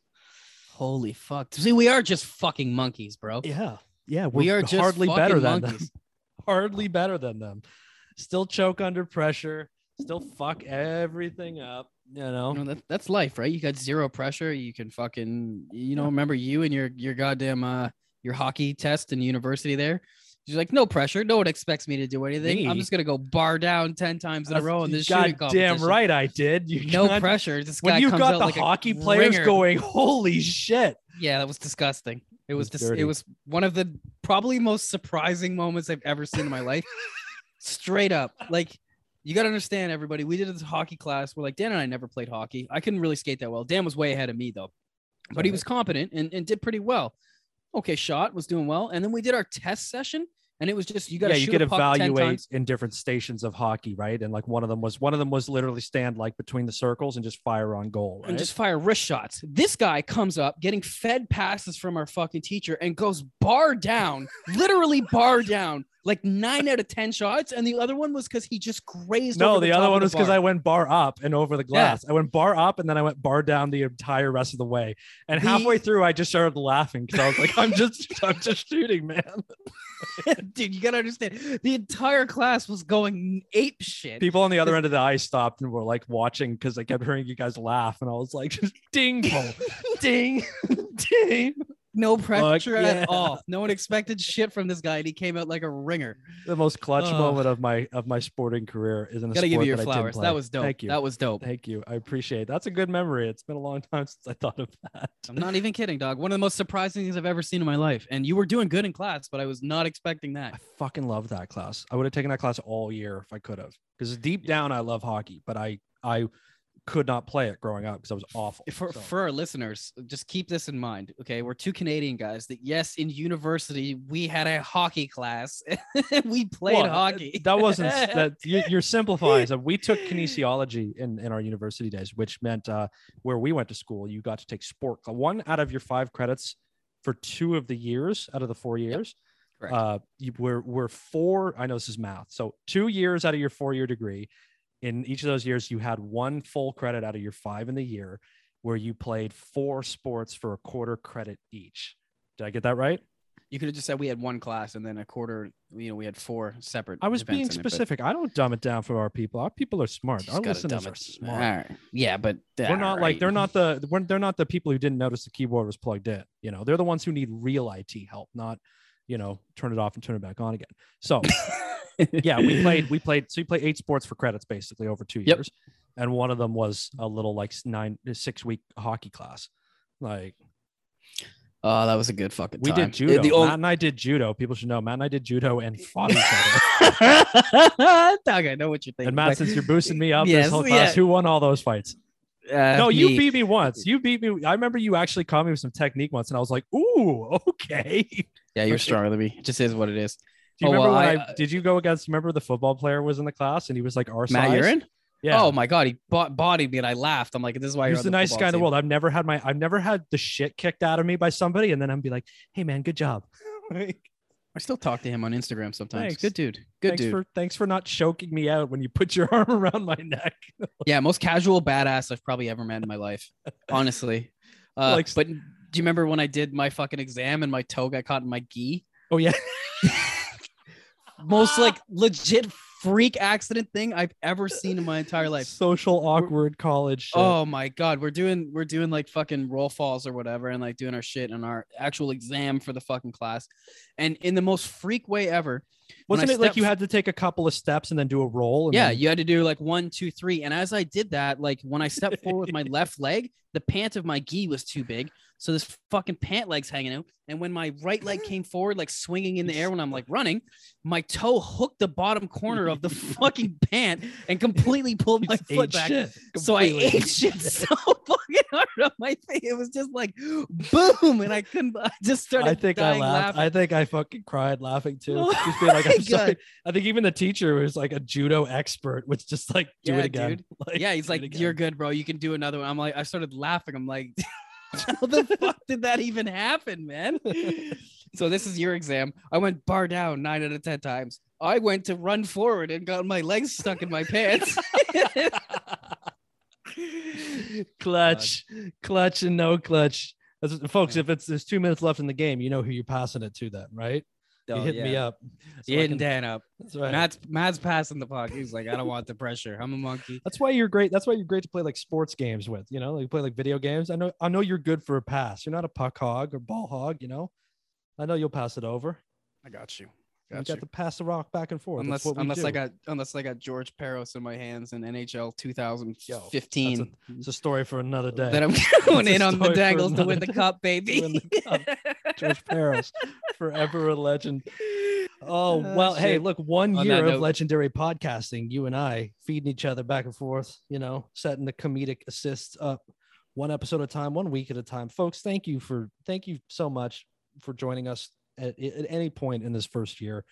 Holy fuck. See, we are just fucking monkeys, bro. Yeah. Yeah. We we're just hardly better than monkeys. them. Hardly better than them. Still choke under pressure. Still fuck everything up. You know? You know, that, that's life, right? You got zero pressure. You can fucking, you know, remember you and your your goddamn uh your hockey test in university there. She's like, no pressure. No one expects me to do anything. I'm just gonna go bar down ten times in a row in this shooting God competition. damn right I did. You No can't- pressure. This guy When you comes got out the like a hockey players ringer. going, holy shit. Yeah, that was disgusting. It was was dis- it was one of the probably most surprising moments I've ever seen in my life. Straight up. Like you got to understand everybody. We did this hockey class. We're like Dan and I never played hockey. I couldn't really skate that well. Dan was way ahead of me though. But he was competent and, and did pretty well. Okay, shot was doing well. And then we did our test session and it was just you got yeah, to you could a puck 10 evaluate in different stations of hockey, right? And like one of them was one of them was literally stand like between the circles and just fire on goal, right? and just fire wrist shots. This guy comes up getting fed passes from our fucking teacher and goes bar down, literally bar down, like nine out of ten shots. And the other one was because he just grazed. no, over the, the, other one of was because. I went bar up and over the glass. I went bar up and then I went bar down the entire rest of the way. And The- halfway through, I just started laughing because I was like, "I'm just, I'm just shooting, man." dude. You gotta understand. The entire class was going ape shit. People on the other end of the ice stopped and were like watching because I kept hearing you guys laugh, and I was like, "Ding, ding, ding." No pressure yeah. at all. No one expected shit from this guy, and he came out like a ringer. The most clutch moment of my of my sporting career is in a Gotta give you your that flowers. That was dope. Thank you. That was dope. Thank you. I appreciate it. That's a good memory. It's been a long time since I thought of that. I'm not even kidding, dog. One of the most surprising things I've ever seen in my life. And you were doing good in class, but I was not expecting that. I fucking love that class. I would have taken that class all year if I could have. Because deep down, I love hockey, but I I could not play it growing up because I was awful. for, So- for our listeners, just keep this in mind. Okay, we're two Canadian guys that yes, in university we had a hockey class. we played Well, hockey. That wasn't that you, you're simplifying. So we took kinesiology in, in our university days, which meant uh, where we went to school, you got to take sport. One out of your five credits for two of the years out of the four years. Correct. Uh, you were were four. I know this is math. So two years out of your four year degree. In each of those years, you had one full credit out of your five in the year, where you played four sports for a quarter credit each. Did I get that right? you could have just said we had one class and then a quarter. You know, we had four separate. I was being in it, specific. I don't dumb it down for our people. Our people are smart. Our listeners are smart. Right. Yeah, but We're not like they're not the we're, they're not the people who didn't notice the keyboard was plugged in. You know, they're the ones who need real IT help, not you know turn it off and turn it back on again. So yeah, we played we played so you play eight sports for credits basically over two Yep. years, and one of them was a little like nine six week hockey class. Like Oh, that was a good fucking. we time. did judo. The Matt and I did judo. People should know Matt and I did judo and fought each other. Dog, I know what you're thinking. And Matt, since you're boosting me up Yes, this whole class, yeah. who won all those fights? uh, no, you beat me once. You beat me. I remember you actually caught me with some technique once, and I was like, "Ooh, okay." Yeah, you're stronger than me. It just is what it is. You Oh, remember well, when I- I, did you go against? Remember the football player was in the class, and he was like our Matt, size. you're in. Yeah. Oh my god, he bo- bodied me and I laughed. I'm like, this is why he's the nicest football guy in the world. I've never had my, I've never had the shit kicked out of me by somebody, and then I'm be like, "Hey, man, good job." Like, I still talk to him on Instagram sometimes. Thanks. Good dude. Good thanks dude. for thanks for not choking me out when you put your arm around my neck. yeah, most casual badass I've probably ever met in my life. Honestly. Uh, Like- but do you remember when I did my fucking exam and my toe got caught in my gi? Oh yeah, Most ah! like legit freak accident thing I've ever seen in my entire life. social awkward college. Shit. Oh my god, we're doing we're doing like fucking roll falls or whatever, and like doing our shit in our actual exam for the fucking class, and in the most freak way ever. wasn't it like you had to take a couple of steps and then do a roll? And Yeah, then- you had to do like one, two, three, and as I did that, like when I stepped forward with my left leg, the pant of my gi was too big, so this fucking pant leg's hanging out, and when my right leg came forward, like swinging in the air when I'm like running, my toe hooked the bottom corner of the fucking pant and completely pulled my foot back. shit, So I ate shit so fucking hard on my face. It was just like boom, and I couldn't. I just started. I think I laughed. laughing. I think I fucking cried laughing too. Oh just being like, I'm sorry. I think even the teacher was like a judo expert, was just like, do Yeah, it again. Like, yeah, he's like, "You're good, bro. You can do another one." I'm like, I started laughing. I'm like, "How the fuck did that even happen, man?" so this is your exam. I went bar down nine out of ten times. I went to run forward and got my legs stuck in my pants. clutch, clutch, and no clutch. That's, folks, if it's there's two minutes left in the game, you know who you're passing it to. Then right? You Oh, hit me up. So You I hitting can- Dan up. That's right. Matt's Matt's passing the puck. He's like, I don't want the pressure. I'm a monkey. That's why you're great. That's why you're great to play like sports games with. You know, like play like video games. I know. I know you're good for a pass. You're not a puck hog or ball hog. You know. I know you'll pass it over. I got you. You Got got you. to pass the rock back and forth. Unless That's what we unless I got unless I got George Parros in my hands in NHL 2015. It's a story for another day. that I'm going in on the Dangles to win the cup, baby. the cup. George Parros, forever a legend. Oh Ah, well, hey, look, one On year of note- legendary podcasting. You and I feeding each other back and forth. You know, setting the comedic assists up, one episode at a time, one week at a time. Folks, thank you for thank you so much for joining us at, at any point in this first year.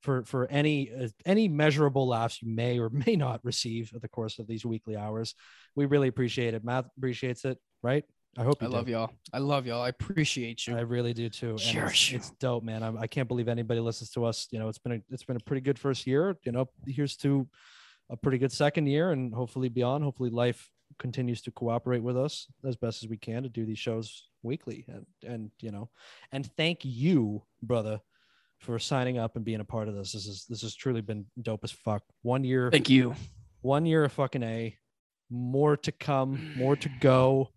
For, for any uh, any measurable laughs you may or may not receive at the course of these weekly hours, we really appreciate it. Matt appreciates it, right? I hope I you love y'all. I love y'all. I appreciate you. I really do too. And Sure, it's, sure. it's dope, man. I, I can't believe anybody listens to us. You know, it's been a it's been a pretty good first year. You know, here's to a pretty good second year, and hopefully beyond. Hopefully, life continues to cooperate with us as best as we can to do these shows weekly. And and you know, and thank you, brother, for signing up and being a part of this. This is this has truly been dope as fuck. One year, Thank you. one year of fucking a, more to come, more to go,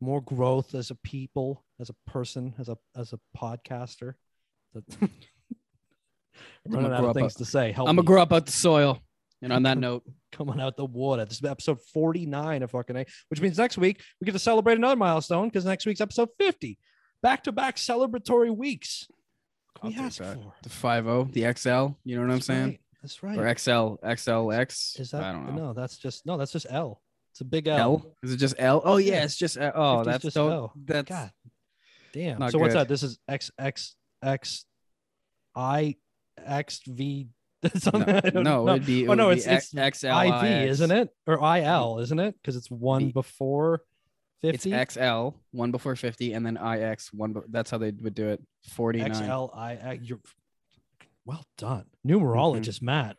more growth as a people, as a person, as a as a podcaster. I'm gonna running out of things a- to say. Help I'm gonna grow up out the soil. And on that note, coming out the water. This is episode 49 of fucking A, which means next week we get to celebrate another milestone because next week's episode 50. Back to back celebratory weeks. What I'll can take we ask for? the 50, the XL, you know what I'm saying? right. That's right. Or XL, XLX. Is that I don't know. no? That's just no. That's just L. It's a big L. L? Is it just L? Oh yeah, Yeah. it's just L. oh that's just so L. that's God damn. not So what's good. that? This is X X X I X V. something. no, no, it'd be it Oh, no, it's- it's XL IV, isn't it? Or IL, isn't it? Because it's one Be- before It's 50. XL, one before 50, and then IX, one. That's how they would do it. 49. XL I I- You're well done, numerologist Matt.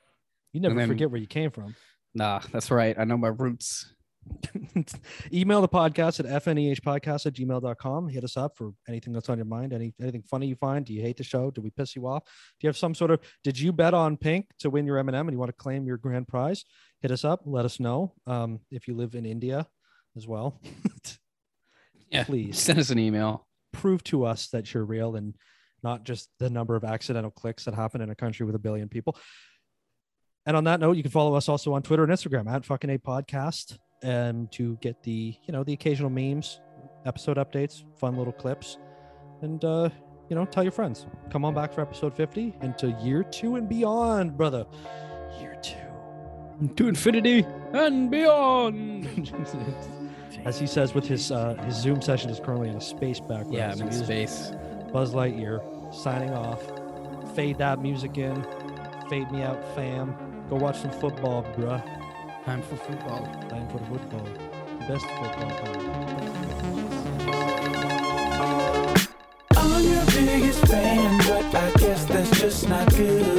You never Mm-hmm. forget where you came from. Nah, that's right. I know my roots. Email the podcast at fnehpodcast at gmail.com. Hit us up for anything that's on your mind, any anything funny you find. Do you hate the show? Do we piss you off? Do you have some sort of did you bet on pink to win your M&M and you want to claim your grand prize? Hit us up, let us know. Um, if you live in India as well. Yeah, Please send us an email. prove to us that you're real and not just the number of accidental clicks that happen in a country with a billion people. And on that note, you can follow us also on Twitter and Instagram at fucking a podcast and to get the, you know, the occasional memes, episode updates, fun little clips, and uh, you know, tell your friends. Come on back for episode 50 into year two and beyond, brother. Year two. To infinity and beyond. As he says with his uh, his Zoom session is currently in a space background. yeah, I'm in space. Buzz Lightyear signing off. Fade that music in. Fade me out, fam. Go watch some football, bruh. Time for football. Time for football. Best football time. I'm your biggest fan, but I guess that's just not good